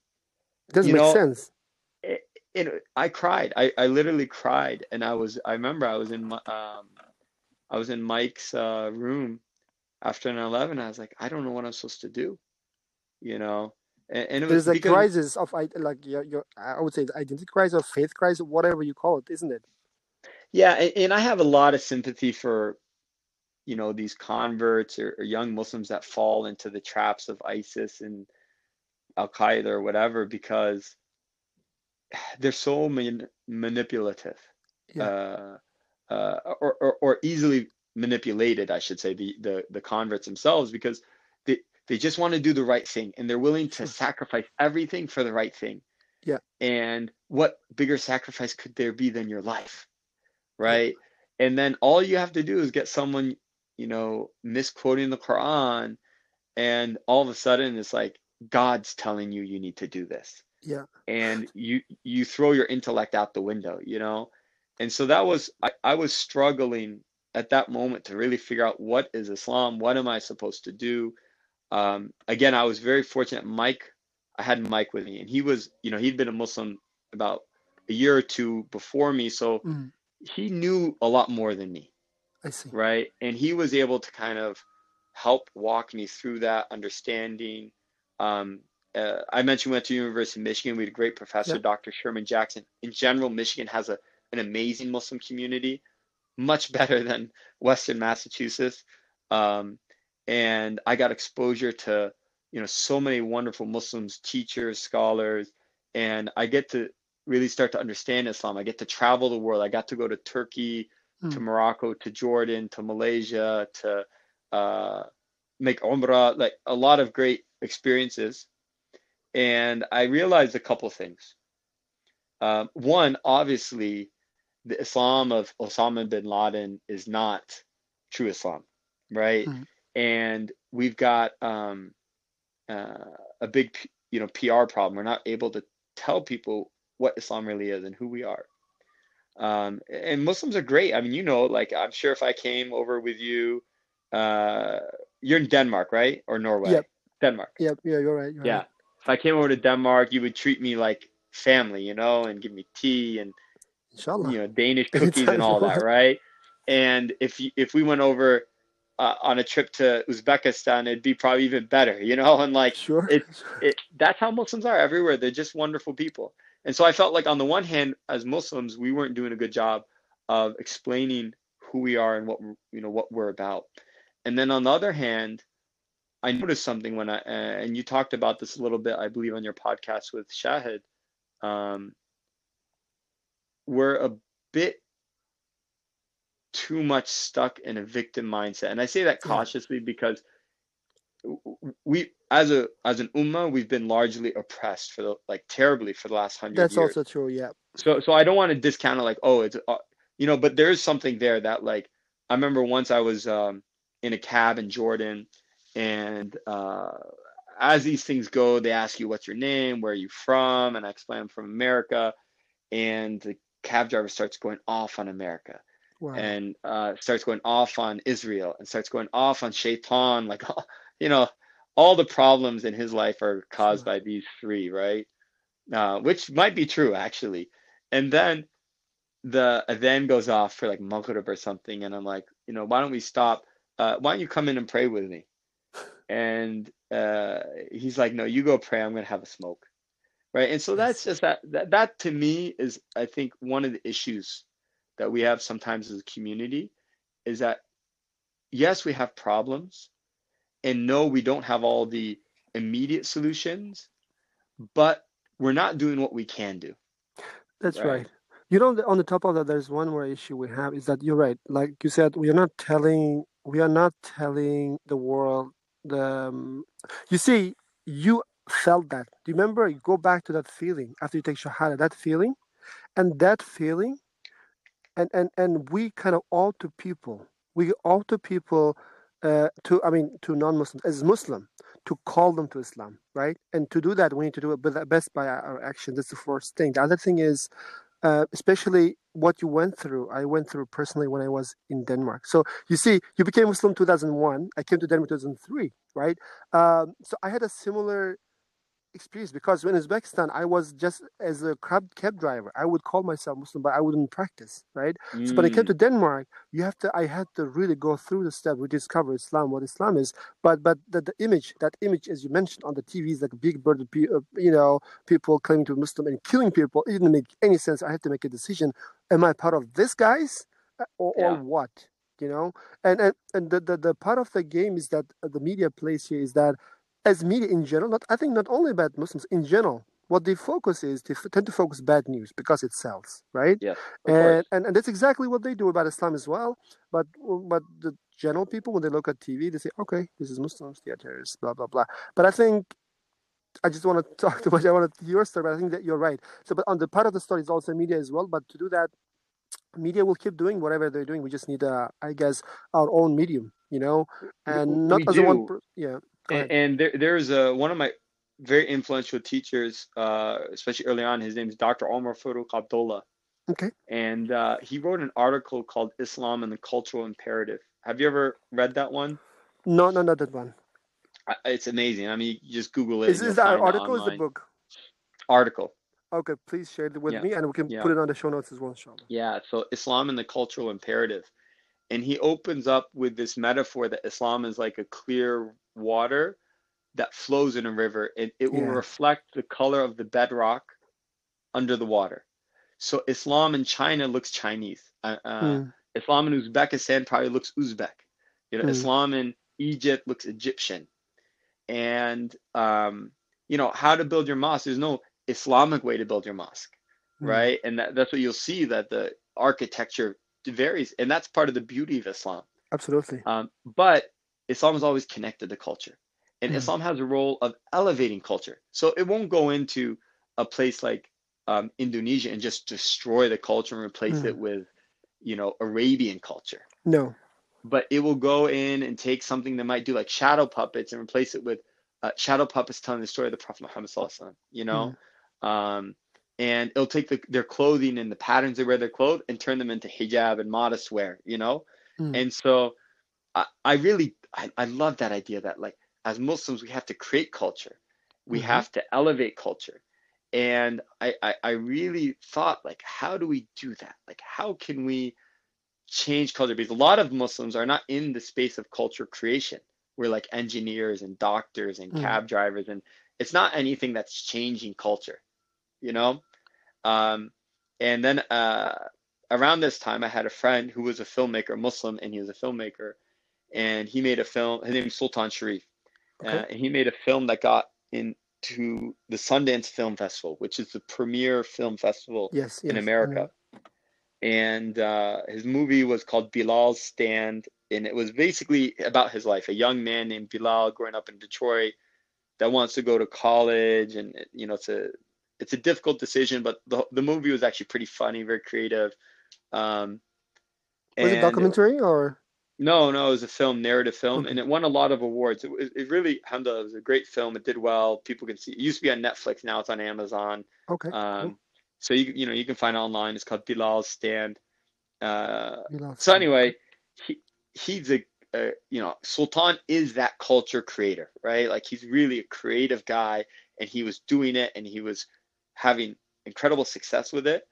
Doesn't You make know, sense. it, it, I cried. I, I literally cried, and I was. I remember I was in my, um, I was in Mike's uh, room after 9/11. I was like, I don't know what I'm supposed to do, you know. And, and it was There's a because crisis of like your, your I would say the identity crisis or faith crisis, whatever you call it, isn't it? yeah, and, and I have a lot of sympathy for, you know, these converts or, or young Muslims that fall into the traps of ISIS and Al Qaeda or whatever because they're so man, manipulative. Yeah. uh, uh, or, or, or easily manipulated, I should say, the, the, the converts themselves, because they, just want to do the right thing and they're willing to Sure. sacrifice everything for the right thing. Yeah. And what bigger sacrifice could there be than your life? Right. And then all you have to do is get someone, you know, misquoting the Quran, and all of a sudden it's like God's telling you you need to do this Yeah. and you you throw your intellect out the window you know and so that was I, I was struggling at that moment to really figure out what is islam what am i supposed to do um, again i was very fortunate mike i had mike with me and he was you know he'd been a muslim about a year or two before me so Mm. he knew a lot more than me I see. right? And he was able to kind of help walk me through that understanding. Um, uh, I mentioned we went to University of Michigan. We had a great professor, Yep. Dr. Sherman Jackson. In general, Michigan has a an amazing Muslim community, much better than Western Massachusetts. Um, and I got exposure to you know so many wonderful Muslims, teachers, scholars, and I get to really start to understand Islam. I get to travel the world. I got to go to Turkey, to Mm. Morocco, to Jordan, to Malaysia, to uh, make Umrah, like a lot of great experiences. And I realized a couple things. Um, one, obviously, the Islam of Osama bin Laden is not true Islam, right? Mhm. And we've got um, uh, a big, you know, PR problem. We're not able to tell people what Islam really is and who we are. Um, and Muslims are great. I mean, you know, like I'm sure if I came over with you, uh, you're in Denmark, right? Or Norway? Yep. Denmark. Yeah. Yeah. You're right. You're Yeah. right. If I came over to Denmark, you would treat me like family, you know, and give me tea and Inshallah. you know Danish cookies and all that, right? And if you, if we went over uh, on a trip to Uzbekistan, it'd be probably even better, you know. And like Sure. it, it that's how Muslims are everywhere. They're just wonderful people. And so I felt like on the one hand, as Muslims, we weren't doing a good job of explaining who we are and what you know what we're about. And then on the other hand, I noticed something when I and you talked about this a little bit, I believe, on your podcast with Shahid. Um, we're a bit too much stuck in a victim mindset, and I say that cautiously because we, as a as an ummah, we've been largely oppressed for the like terribly for the last hundred That's years. also true. Yeah. so so I don't want to discount it like oh it's uh, you know but there's something there that like I remember once I was um, in a cab in Jordan and uh, as these things go they ask you what's your name? Where are you from? And I explain I'm from America. And the cab driver starts going off on America Wow. and uh, starts going off on Israel and starts going off on Shaitan, like you know, all the problems in his life are caused Sure. by these three, right? Uh, which might be true actually. And then the then goes off for like Maghrib or something, and I'm like, you know, why don't we stop? Uh, why don't you come in and pray with me? And uh, he's like, no, you go pray. I'm gonna have a smoke, right? And so that's just that. That that to me is, I think, one of the issues that we have sometimes as a community is that yes, we have problems, and no, we don't have all the immediate solutions, but we're not doing what we can do. That's Right. right. You know, on the top of that, there's one more issue we have is that you're right. Like you said, we are not telling we are not telling the world the. Um, you see, you felt that. Do you remember? You go back to that feeling after you take shahada. That feeling, and that feeling and and and we kind of alter people. We alter people uh, to i mean to non-muslims as muslim to call them to islam right? And to do that we need to do it best by our action. That's the first thing. The other thing is uh, especially what you went through. I went through personally when i was in denmark. So you see you became muslim 2001 i came to denmark 2003 right? Um, so i had a similar experience because in Uzbekistan, I was just as a cab, cab driver. I would call myself Muslim, but I wouldn't practice, right? Mm. So when I came to Denmark, you have to, I had to really go through the step. We discover Islam, what Islam is. But but the, the image, that image, as you mentioned on the TV, is like a big bird, uh, you know, people claiming to be Muslim and killing people. It didn't make any sense. I had to make a decision. Am I part of this guys uh, or, yeah. or what? You know, and and, and the, the, the part of the game is that the media plays here is that as media in general, not I think not only about Muslims in general, what they focus is they tend to focus bad news because it sells, right? Yeah, and, and and that's exactly what they do about Islam as well. But but the general people when they look at TV, they say, okay, this is Muslims, they are terrorists, blah blah blah. But I think I just want to talk too much. I want to your story, but I think that you're right. So, but on the part of the story is also media as well. But to do that, media will keep doing whatever they're doing. We just need, uh, I guess, our own medium, you know, and not we as do. a one. Yeah and, and there, there's a one of my very influential teachers, uh, especially early on. His name is Dr. Omar Farouk Abdullah. Okay. And uh, he wrote an article called "Islam and the Cultural Imperative." Have you ever read that one? No, no, not that one. It's amazing. I mean, you just Google it. Is, is that article? Is the book? Article. Okay, please share it with yeah. me, and we can yeah. put it on the show notes as well, inshallah. Yeah. So Islam and the cultural imperative, and he opens up with this metaphor that Islam is like a clear water that flows in a river, and it will yeah. reflect the color of the bedrock under the water. So Islam in China looks Chinese. Uh, mm. Islam in Uzbekistan probably looks Uzbek. You know, mm. Islam in Egypt looks Egyptian. And um, you know how to build your mosque. There's no Islamic way to build your mosque, mm. right? And that, that's what you'll see that the architecture varies, and that's part of the beauty of Islam. Absolutely. Um, but Islam is always connected to culture. And mm. Islam has a role of elevating culture. So it won't go into a place like um, Indonesia and just destroy the culture and replace mm. it with, you know, Arabian culture. No. But it will go in and take something that might do like shadow puppets and replace it with uh, shadow puppets telling the story of the Prophet Muhammad, you know? Mm. Um, and it'll take the, their clothing and the patterns they wear their clothes and turn them into hijab and modest wear, you know? Mm. And so I, I really I, I love that idea that like as Muslims we have to create culture, we mm-hmm. have to elevate culture, and I, I I really thought like how do we do that? Like how can we change culture? Because a lot of Muslims are not in the space of culture creation. We're like engineers and doctors and mm-hmm. cab drivers, and it's not anything that's changing culture, you know. Um, and then uh, around this time, I had a friend who was a filmmaker, Muslim, and he was a filmmaker and he made a film. His name is Sultan Sharrief, okay. uh, and he made a film that got into the Sundance Film Festival, which is the premier film festival yes, in America. And uh, his movie was called Bilal's Stand, and it was basically about his life. A young man named Bilal growing up in Detroit that wants to go to college, and you know it's a it's a difficult decision, but the the movie was actually pretty funny, very creative. Um, was it documentary or? No, no, it was a film, narrative film, okay. and it won a lot of awards. It, it really, Hamda, it was a great film. It did well. People can see. It used to be on Netflix. Now it's on Amazon. Okay. Um, cool. so you you know you can find it online. It's called Bilal's Stand. Uh, Bilal's so anyway, he he's a, a you know Sultan is that culture creator, right? Like he's really a creative guy, and he was doing it, and he was having incredible success with it.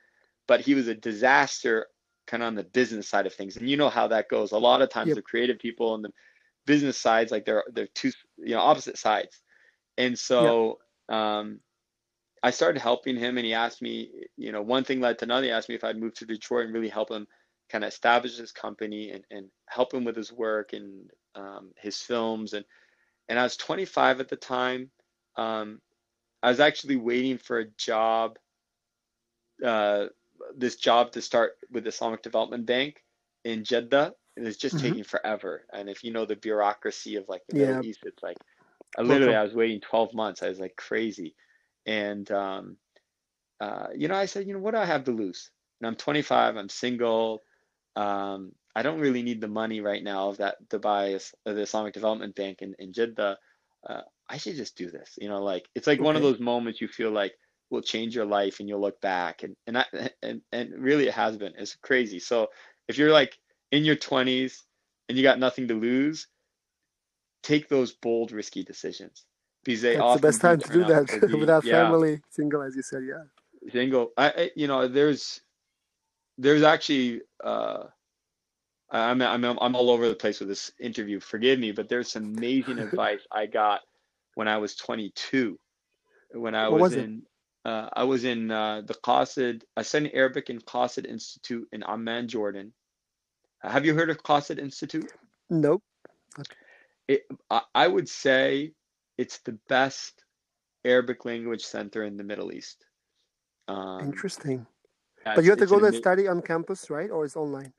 But he was a disaster kind of on the business side of things and you know how that goes a lot of times yep. the creative people and the business sides like they're they're two you know opposite sides and so yep. um i started helping him and he asked me you know one thing led to another he asked me if i'd move to detroit and really help him kind of establish his company and, and help him with his work and um, his films and and i was 25 at the time um, i was actually waiting for a job uh, this job to start with Islamic Development Bank in Jeddah, and it's just mm-hmm. taking forever. And if you know the bureaucracy of like the yeah. Middle East, it's like I literally I was waiting 12 months. I was like crazy, and um, uh, you know, I said, you know, what do I have to lose? And I'm 25, I'm single. Um, I don't really need the money right now of that Dubai, the Islamic Development Bank in, in Jeddah. Uh, I should just do this. You know, like it's like okay. one of those moments you feel like will change your life and you'll look back and and I, and and really it has been. It's crazy. So if you're like in your 20s and you got nothing to lose, take those bold, risky decisions because they. It's the best time to do that without yeah. family, single, as you said. Yeah. Single. I, I you know there's there's actually uh I'm, I'm I'm all over the place with this interview. Forgive me, but there's some amazing advice I got when I was 22. When I was, was in, uh, I was in uh, the Qasid. I studied Arabic in Qasid Institute in Amman, Jordan. Have you heard of Qasid Institute? Nope. It, I, I would say it's the best Arabic language center in the Middle East. Um, Interesting. But you have to go there study on campus, right? Or it's online?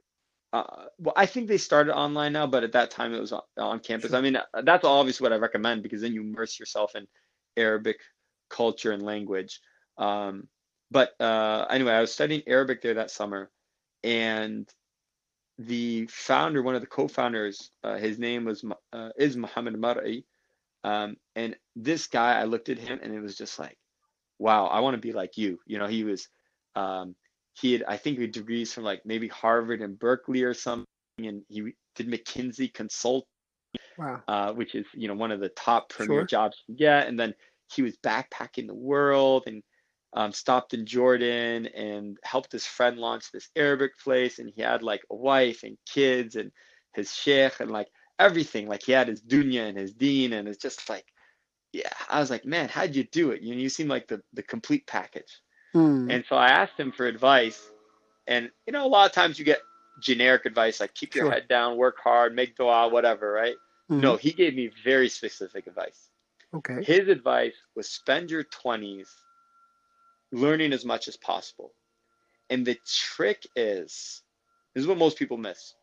Uh, well, I think they started online now, but at that time it was on, on campus. Sure. I mean, uh, that's obviously what I recommend because then you immerse yourself in Arabic culture and language. Um, but uh, anyway, I was studying Arabic there that summer, and the founder, one of the co-founders, uh, his name was uh, is Muhammad Mar'i, um, and this guy, I looked at him and it was just like, wow, I want to be like you. You know, he was um, he had I think degrees from like maybe Harvard and Berkeley or something, and he did McKinsey Consult, wow. uh, which is you know one of the top premier sure. jobs you get. And then he was backpacking the world and um, stopped in Jordan and helped his friend launch this Arabic place. And he had like a wife and kids and his sheikh and like everything. Like he had his dunya and his deen and it's just like, yeah. I was like, man, how'd you do it? You know, you seem like the the complete package. Mm. And so I asked him for advice. And, you know, a lot of times you get generic advice like keep your head down, work hard, make dua, whatever, right? Mm-hmm. No, he gave me very specific advice. Okay. His advice was spend your 20s learning as much as possible. And the trick is this is what most people miss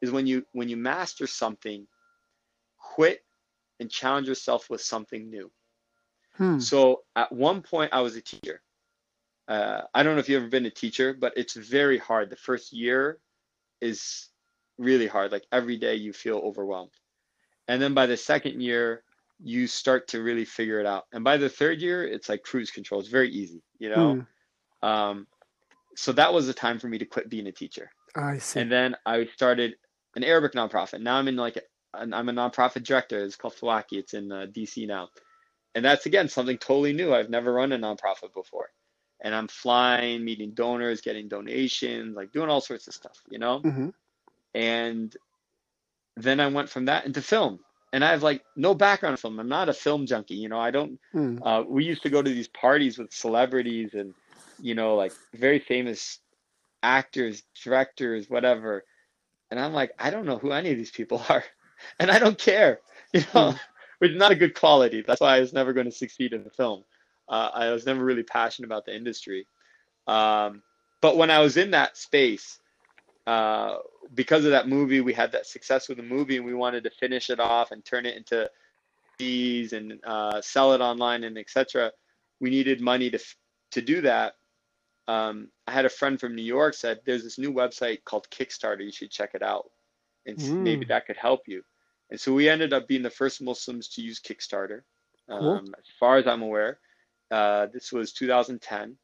is when you when you master something, quit and challenge yourself with something new. Hmm. So at one point I was a teacher uh, I don't know if you've ever been a teacher, but it's very hard. The first year is really hard. Like every day you feel overwhelmed. And then by the second year, you start to really figure it out. And by the third year, it's like cruise control. It's very easy, you know? Mm. Um, so that was the time for me to quit being a teacher. I see. And then I started an Arabic nonprofit. Now I'm in like, I'm a nonprofit director. It's called Fawaki. It's in uh, DC now. And that's again something totally new. I've never run a nonprofit before and I'm flying, meeting donors, getting donations, like doing all sorts of stuff, you know? Mm-hmm. And then I went from that into film. And I have like no background in film. I'm not a film junkie, you know. I don't. Mm. Uh, we used to go to these parties with celebrities and, you know, like very famous actors, directors, whatever. And I'm like, I don't know who any of these people are, and I don't care, you know, mm. which is not a good quality. That's why I was never going to succeed in the film. Uh, I was never really passionate about the industry. Um, but when I was in that space, uh, because of that movie, we had that success with the movie, and we wanted to finish it off and turn it into fees and uh, sell it online and etc. We needed money to to do that. Um, I had a friend from New York said, "There's this new website called Kickstarter. You should check it out, and mm. maybe that could help you." And so we ended up being the first Muslims to use Kickstarter, um, cool. as far as I'm aware. Uh, this was 2010.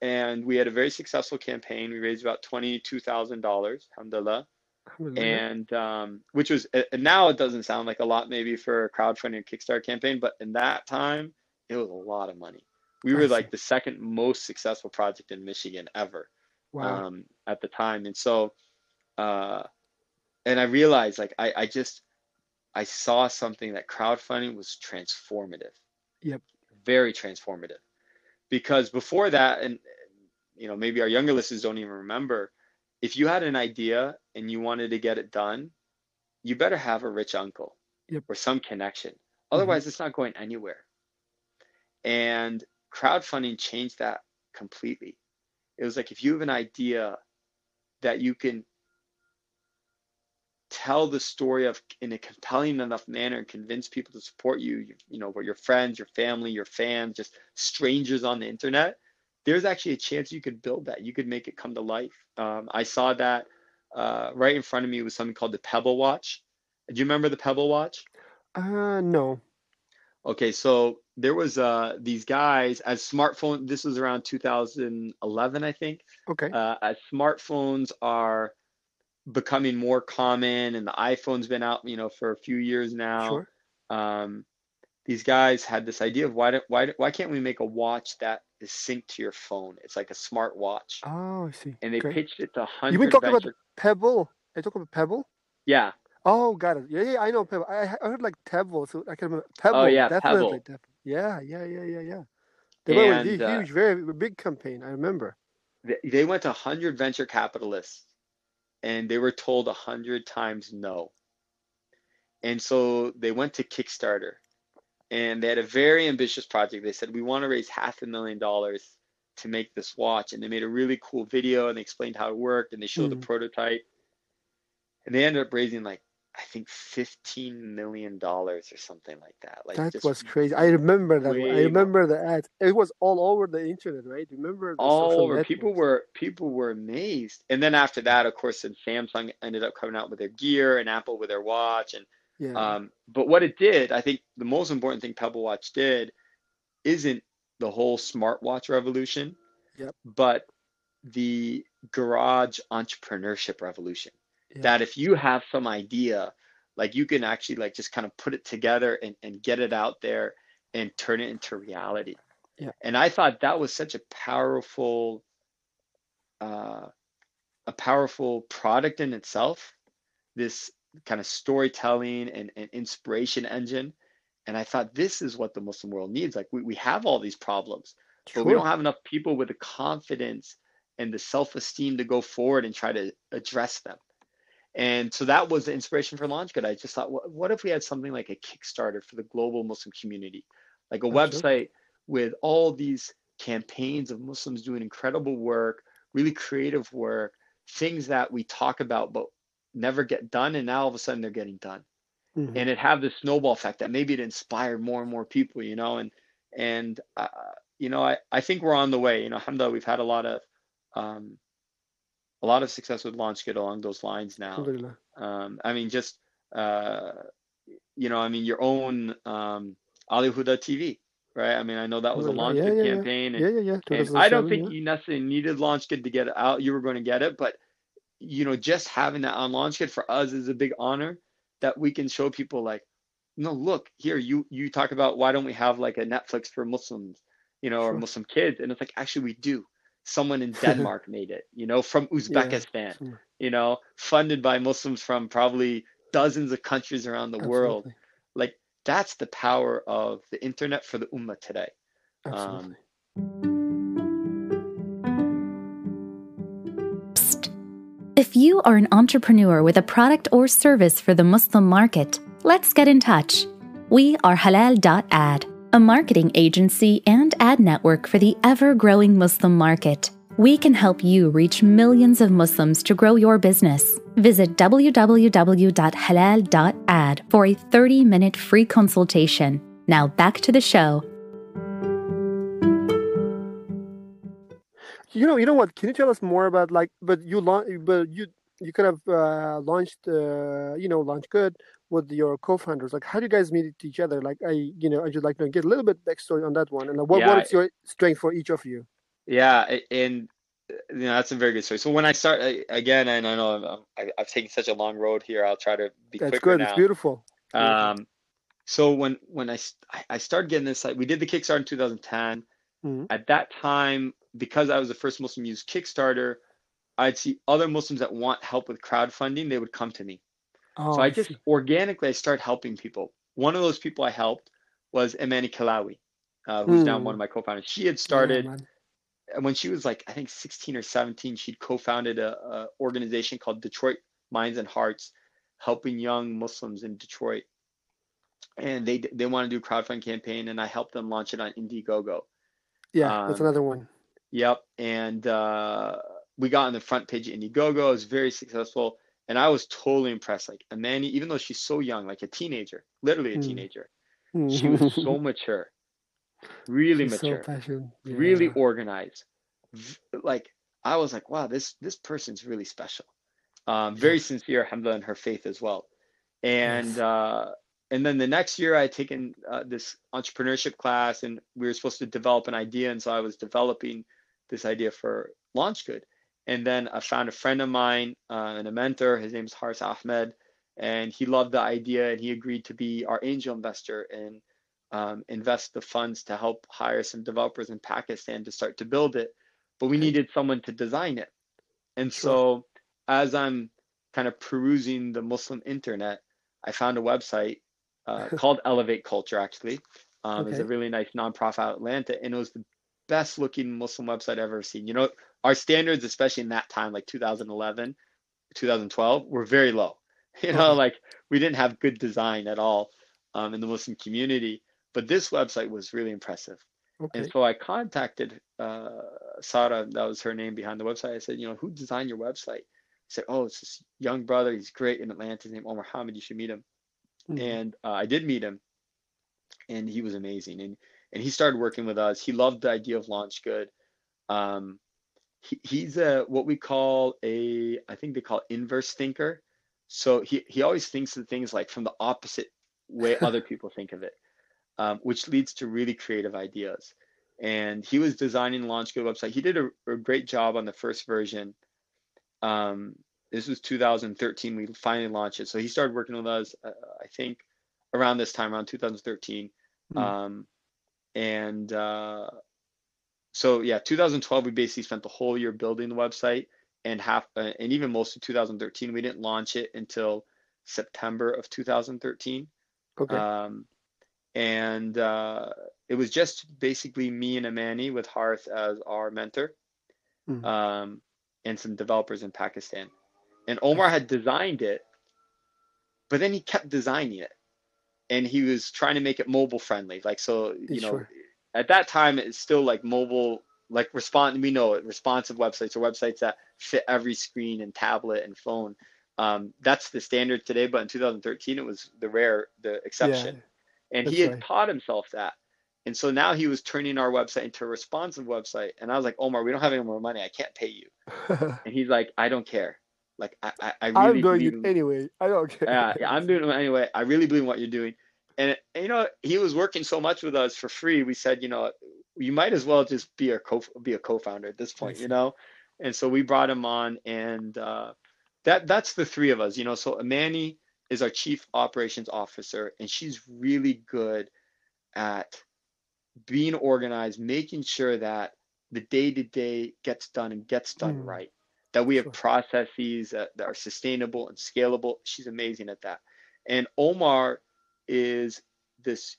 And we had a very successful campaign. We raised about $22,000, alhamdulillah. And um, which was, and now it doesn't sound like a lot maybe for a crowdfunding Kickstarter campaign, but in that time, it was a lot of money. We were like the second most successful project in Michigan ever wow. um, at the time. And so, uh, and I realized like I, I just, I saw something that crowdfunding was transformative. Yep very transformative because before that and you know maybe our younger listeners don't even remember if you had an idea and you wanted to get it done you better have a rich uncle yep. or some connection mm-hmm. otherwise mm-hmm. it's not going anywhere and crowdfunding changed that completely it was like if you have an idea that you can tell the story of in a compelling enough manner and convince people to support you, you, you know, where your friends, your family, your fans, just strangers on the internet, there's actually a chance you could build that. You could make it come to life. Um, I saw that uh, right in front of me was something called the Pebble Watch. Do you remember the Pebble Watch? Uh, no. Okay, so there was uh, these guys as smartphone. This was around 2011, I think. Okay. Uh, as smartphones are becoming more common, and the iPhone's been out, you know, for a few years now. Sure. Um, these guys had this idea of why don't, why why can't we make a watch that is synced to your phone? It's like a smart watch, Oh, I see. and they Great. pitched it to 100 You hundred. been talking about Pebble? I talk about Pebble. yeah, Oh, got it. Yeah, yeah, I know Pebble. I, I heard like Pebble, so I can remember Pebble. Oh, yeah, definitely, Pebble. definitely. Yeah, yeah, yeah, yeah, yeah. They were a huge, uh, very big campaign. I remember. they, they went to 100 venture capitalists and they were told a 100 times no. And so they went to Kickstarter and they had a very ambitious project. They said, We want to raise half a million dollars to make this watch. And they made a really cool video and they explained how it worked and they showed Mhm. the prototype. And they ended up raising like, I think $15 million or something like that. Like That was crazy. I remember that. I remember the ad. It was all over the internet, right? Remember the all over. People were people were amazed. And then after that, of course, then Samsung ended up coming out with their gear and Apple with their watch. And Yeah. um, but what it did, I think the most important thing Pebble Watch did isn't the whole smartwatch revolution, Yep. but the garage entrepreneurship revolution. Yeah. That if you have some idea, like you can actually like just kind of put it together and, and get it out there and turn it into reality. Yeah. And I thought that was such a powerful uh, a powerful product in itself, this kind of storytelling and, and inspiration engine. And I thought this is what the Muslim world needs. Like we, we have all these problems, but we don't have enough people with the confidence and the self-esteem to go forward and try to address them. And so that was the inspiration for LaunchGood. I just thought, what, what if we had something like a Kickstarter for the global Muslim community, like a Absolutely. website with all these campaigns of Muslims doing incredible work, really creative work, things that we talk about but never get done, and now all of a sudden they're getting done Mhm. and it have this snowball effect that maybe it inspired more and more people you know and and uh, you know I, I think we're on the way you know alhamdulillah we've had a lot of um, a lot of success with LaunchGood along those lines now um, I mean just uh, you know I mean your own um, Ali Huda TV right I mean I know that was a. LaunchGood Yeah, yeah, yeah. campaign and, Yeah, yeah, yeah. and I don't think yeah. you necessarily needed LaunchGood to get it out you were going to get it but you know just having that on LaunchGood for us is a big honor that we can show people like no look here you you talk about why don't we have like a netflix for muslims you know or muslim kids and it's like actually we do someone in denmark made it you know from uzbekistan Sure. you know funded by muslims from probably dozens of countries around the world like that's the power of the internet for the ummah today Absolutely. um, Psst. If you are an entrepreneur with a product or service for the Muslim market, let's get in touch. We are Halal.ad, a marketing agency and ad network for the ever growing Muslim market. We can help you reach millions of Muslims to grow your business. Visit www.halal.ad for a 30 minute free consultation. Now back to the show. You know, you know what? Can you tell us more about like? But you but you you could have uh, launched, uh, you know, LaunchGood with your co-founders. Like, how do you guys meet each other? Like, I, you know, I just like to get a little bit backstory on that one, and like, what Yeah, what is your strength for each of you? Yeah, and uh, you know that's a very good story. So when I start I- again, and I know I'm, I- I've taken such a long road here, I'll try to be That's good. now. It's beautiful. Um, so when when I I started getting this, like we did the Kickstarter in 2010. Mhm. At that time, because I was the first Muslim to use Kickstarter, I'd see other Muslims that want help with crowdfunding. They would come to me. Oh, so I just organically I started helping people. One of those people I helped was Amany Killawi, uh, who's now Hmm. one of my co-founders. She had started when she was like I think 16 or 17, she'd co-founded a, a organization called Detroit Minds and Hearts, helping young Muslims in Detroit. And they they want to do a crowdfunding campaign, and I helped them launch it on Indiegogo. Yeah, that's um, another one. Yep, and uh, we got on the front page of Indiegogo. It was very successful, and I was totally impressed. Like Amany, even though she's so young, like a teenager, literally a Mm. teenager, she was so mature, really She's so mature really organized, like I was like, wow, this this person's really special. Um, very sincere, alhamdulillah, in her faith as well. And Yes. uh, and then the next year I had taken uh, this entrepreneurship class and we were supposed to develop an idea. And so I was developing this idea for LaunchGood. And then I found a friend of mine uh, and a mentor, his name is Haris Ahmed, and he loved the idea and he agreed to be our angel investor and um, invest the funds to help hire some developers in Pakistan to start to build it. But we Okay. needed someone to design it. And Sure. so as I'm kind of perusing the Muslim internet, I found a website uh, called Elevate Culture, actually. Um, It's a really nice nonprofit out Atlanta, and it was the best looking Muslim website I've ever seen. You know, our standards, especially in that time, like 2011, 2012, were very low. You know, Okay. like we didn't have good design at all um, in the Muslim community, but this website was really impressive. Okay. And so I contacted uh, Sara, that was her name behind the website. I said, you know, who designed your website? He said, oh, it's this young brother. He's great in Atlanta. His name Omar Hamid. You should meet him. Mhm. And uh, I did meet him, and he was amazing. And and he started working with us. He loved the idea of LaunchGood. Um, he, he's a what we call a I think they call inverse thinker. So he he always thinks of things like from the opposite way other people think of it, um, which leads to really creative ideas. And he was designing the LaunchGood website. He did a, a great job on the first version. Um, this was 2013. We finally launched it. So he started working with us, uh, I think, around this time, around 2013. Hmm. Um, and uh, so yeah, 2012 we basically spent the whole year building the website, and half uh, and even most of 2013 we didn't launch it until September of 2013. Okay. Um, and uh, it was just basically me and Amany with Haris as our mentor, Mhm. um, and some developers in Pakistan. And Omar had designed it, but then he kept designing it, and he was trying to make it mobile friendly. Like so, you know, Sure. At that time it's still like mobile, like respond. We know it responsive websites or websites that fit every screen and tablet and phone. Um, that's the standard today, but in 2013 it was the rare, the exception and he had right. taught himself that and so now he was turning our website into a responsive website and i was like omar we don't have any more money i can't pay you and he's like i don't care like i i, I really I'm doing it anyway. I don't care. yeah, yeah, i'm doing it anyway i really believe in what you're doing and, you know he was working so much with us for free we said you know you might as well just be a co be a co-founder at this point you know? And so we brought him on and uh that that's the three of us you know? So Amany is our chief operations officer and she's really good at being organized making sure that the day to day gets done and gets done Mm. right that we have Sure. processes that, that are sustainable and scalable. She's amazing at that. And omar is this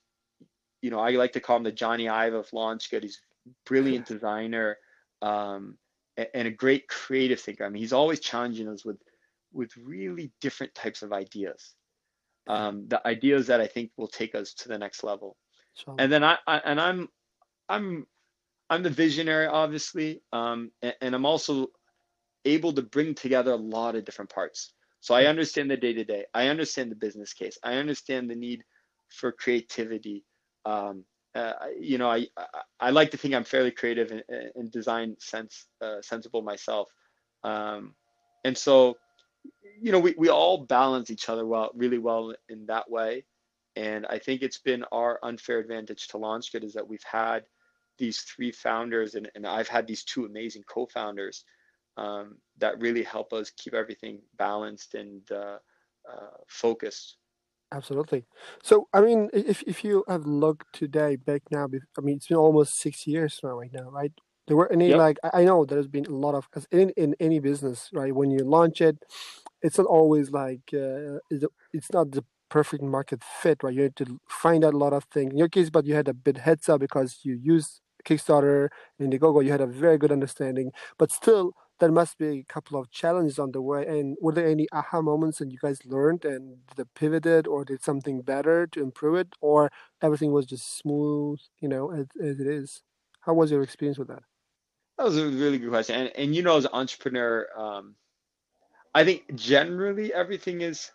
you know i like to call him the Jony Ive of LaunchGood he's a brilliant designer um, and a great creative thinker. I mean he's always challenging us with with really different types of ideas. Um, the ideas that i think will take us to the next level. Inshallah. and then I, I and I'm I'm I'm the visionary obviously um and, and I'm also able to bring together a lot of different parts so I understand the day to day I understand the business case. I understand the need for creativity. Um uh, you know I, I I like to think I'm fairly creative and, and design sense uh, sensible myself. Um and so you know we, we all balance each other well really well in that way. And I think it's been our unfair advantage to LaunchGood is that we've had these three founders and, and I've had these two amazing co-founders um, that really help us keep everything balanced and uh, uh, focused. Absolutely. So, I mean, if if you have looked today back now, I mean, it's been almost six years now, right now, right? There were any Yep. like I know there's been a lot of because in in any business, right? When you launch it, it's not always like uh, it's not the perfect market fit, right? You have to find out a lot of things. In your case, but you had a bit heads up because you used Kickstarter and Indiegogo. You had a very good understanding, but still, there must be a couple of challenges on the way. And were there any aha moments that you guys learned and pivoted or did something better to improve it, or everything was just smooth, you know, as, as it is? How was your experience with that? That was a really good question. And, and you know, as an entrepreneur, um, I think generally everything is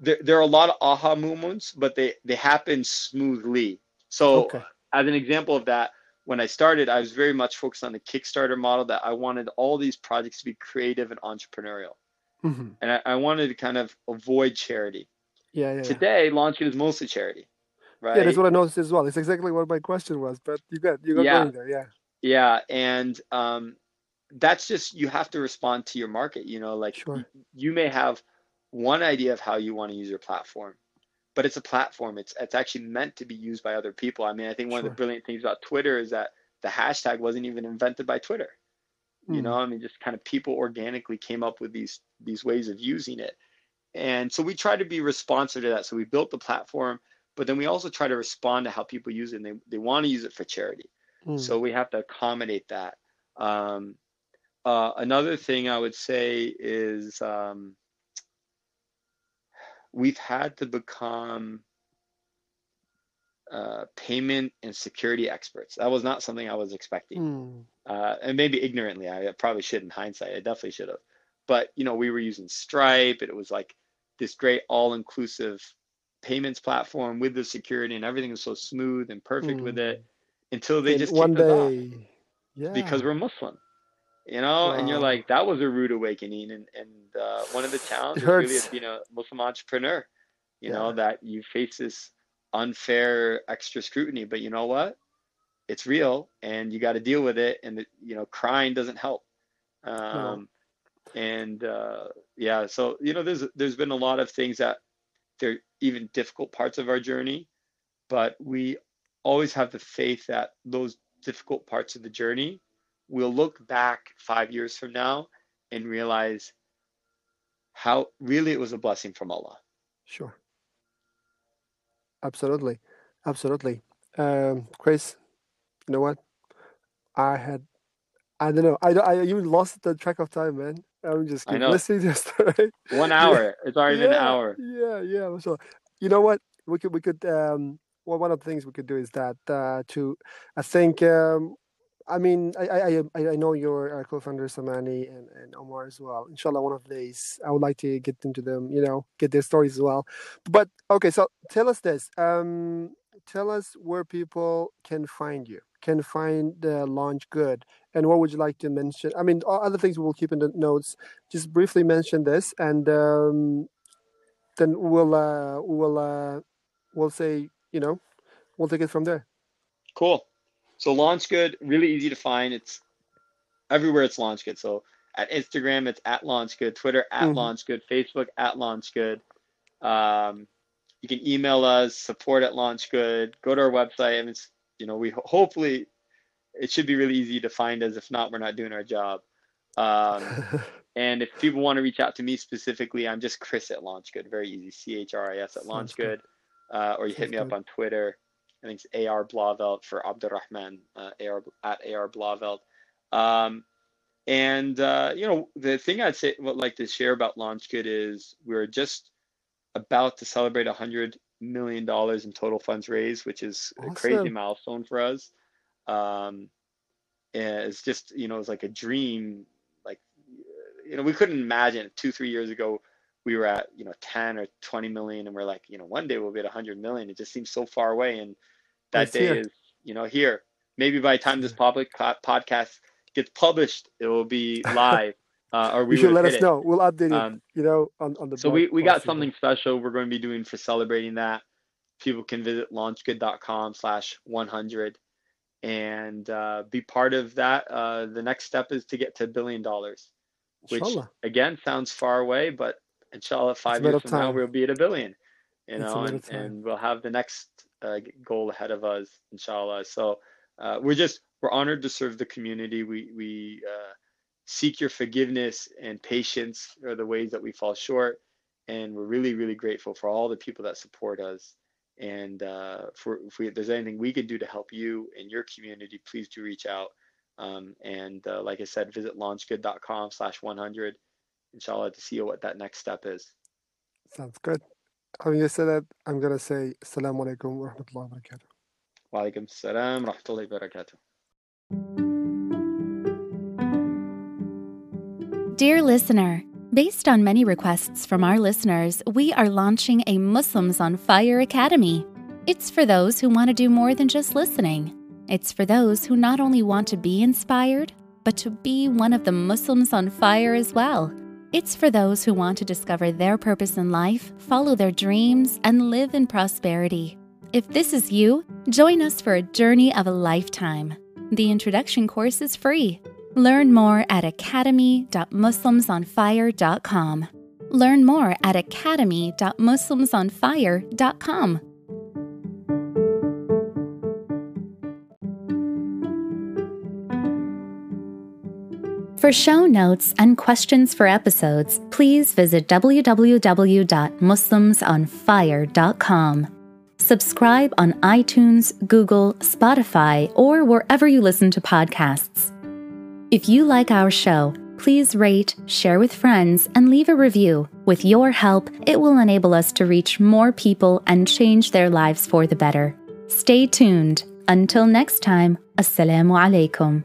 there. There are a lot of aha moments, but they they happen smoothly. So Okay. as an example of that, when I started, I was very much focused on the Kickstarter model that I wanted all these projects to be creative and entrepreneurial. Mm-hmm. And I, I, wanted to kind of avoid charity. Yeah, yeah. Today, LaunchGood is mostly charity, right? Yeah, that's what I noticed as well. It's exactly what my question was, but you got you got yeah. there, yeah. Yeah, and um, that's just you have to respond to your market. You know, like sure. you may have one idea of how you want to use your platform, but it's a platform. It's it's actually meant to be used by other people. I mean, I think one sure. of the brilliant things about Twitter is that the hashtag wasn't even invented by Twitter. Mm. You hmm. know, I mean, just kind of people organically came up with these these ways of using it, and so we try to be responsive to that. So we built the platform, but then we also try to respond to how people use it. And they they want to use it for charity, mm. so we have to accommodate that. Um, uh, another thing I would say is um, we've had to become uh, payment and security experts. That was not something I was expecting, mm. uh, and maybe ignorantly. I probably should in hindsight. I definitely should have. But you know, we were using Stripe. And it was like this great all-inclusive payments platform with the security, and everything was so smooth and perfect mm. with it hmm. until they and just one day, yeah, because we're Muslim you know wow. and you're like that was a rude awakening and and uh, one of the challenges really of being a muslim entrepreneur you yeah. know that you face this unfair extra scrutiny but you know what it's real and you got to deal with it and you know crying doesn't help um, no. and uh, yeah so you know there's there's been a lot of things that they're even difficult parts of our journey but we always have the faith that those difficult parts of the journey we'll look back five years from now and realize how really it was a blessing from Allah. Sure. Absolutely. Absolutely. Um, Chris, you know what? I had, I don't know. I, I even lost the track of time, man. I'm just listening to your story. One hour. Yeah. It's already yeah, been an hour. Yeah, yeah. So, you know what? We could, we could, um, well, one of the things we could do is that uh, to, I think um, I mean, I I I know your uh, co-founders Amany and, and Omar as well. Inshallah, one of these, I would like to get into them, you know, get their stories as well. But okay, so tell us this. Um, tell us where people can find you, can find the LaunchGood, and what would you like to mention? I mean, other things we will keep in the notes. Just briefly mention this, and um, then we'll uh, we'll uh, we'll say, you know, we'll take it from there. Cool. So LaunchGood, really easy to find. It's everywhere it's LaunchGood. So at Instagram, it's at LaunchGood, Twitter at mm-hmm. LaunchGood, Facebook at LaunchGood. Um, you can email us support at LaunchGood. Go to our website, and it's you know we hopefully it should be really easy to find us. If not, we're not doing our job. Um, and if people want to reach out to me specifically, I'm just Chris at LaunchGood. Very easy, C H R I S at LaunchGood. Uh, or you hit me up on Twitter I think it's AR Blauvelt for Abdurrahman, uh, AR, at AR Blauvelt. Um, and, uh, you know, the thing I'd say, would like to share about LaunchGood is we're just about to celebrate $100 million in total funds raised, which is awesome. a crazy milestone for us. Um, it's just, you know, it's like a dream. Like, you know, we couldn't imagine two, three years ago we were at you know 10 or 20 million and we're like you know one day we'll be at 100 million it just seems so far away and that it's day here. is you know here maybe by the time this public podcast gets published it will be live uh, or we you should let us it. know we'll update um, it you know on, on the so we, we got something special we're going to be doing for celebrating that people can visit launchgood.com slash 100 and uh, be part of that uh, the next step is to get to a billion dollars which Inshallah. again sounds far away but inshallah five years from time. now we'll be at a billion you know and, and, we'll have the next uh, goal ahead of us inshallah. So uh, we're just we're honored to serve the community. We we uh, seek your forgiveness and patience for the ways that we fall short and we're really really grateful for all the people that support us. And uh, for if, we, if, there's anything we can do to help you and your community please do reach out. Um, and uh, like i said visit launchgood.com slash 100 inshallah to see what that next step is. Sounds good. Having you said that, I'm going to say Assalamu alaikum wa rahmatullahi wa barakatuh. Wa alaikum salam wa rahmatullahi wa barakatuh. Dear listener, based on many requests from our listeners, we are launching a Muslims on Fire Academy. It's for those who want to do more than just listening It's for those who not only want to be inspired, but to be one of the Muslims on fire as well. It's for those who want to discover their purpose in life, follow their dreams, and live in prosperity. If this is you, join us for a journey of a lifetime. The introduction course is free. Learn more at academy.muslimsonfire.com. Learn more at academy.muslimsonfire.com. For show notes and questions for episodes, please visit www.muslimsonfire.com. Subscribe on iTunes, Google, Spotify, or wherever you listen to podcasts. If you like our show, please rate, share with friends, and leave a review. With your help, it will enable us to reach more people and change their lives for the better. Stay tuned. Until next time, Assalamu alaikum.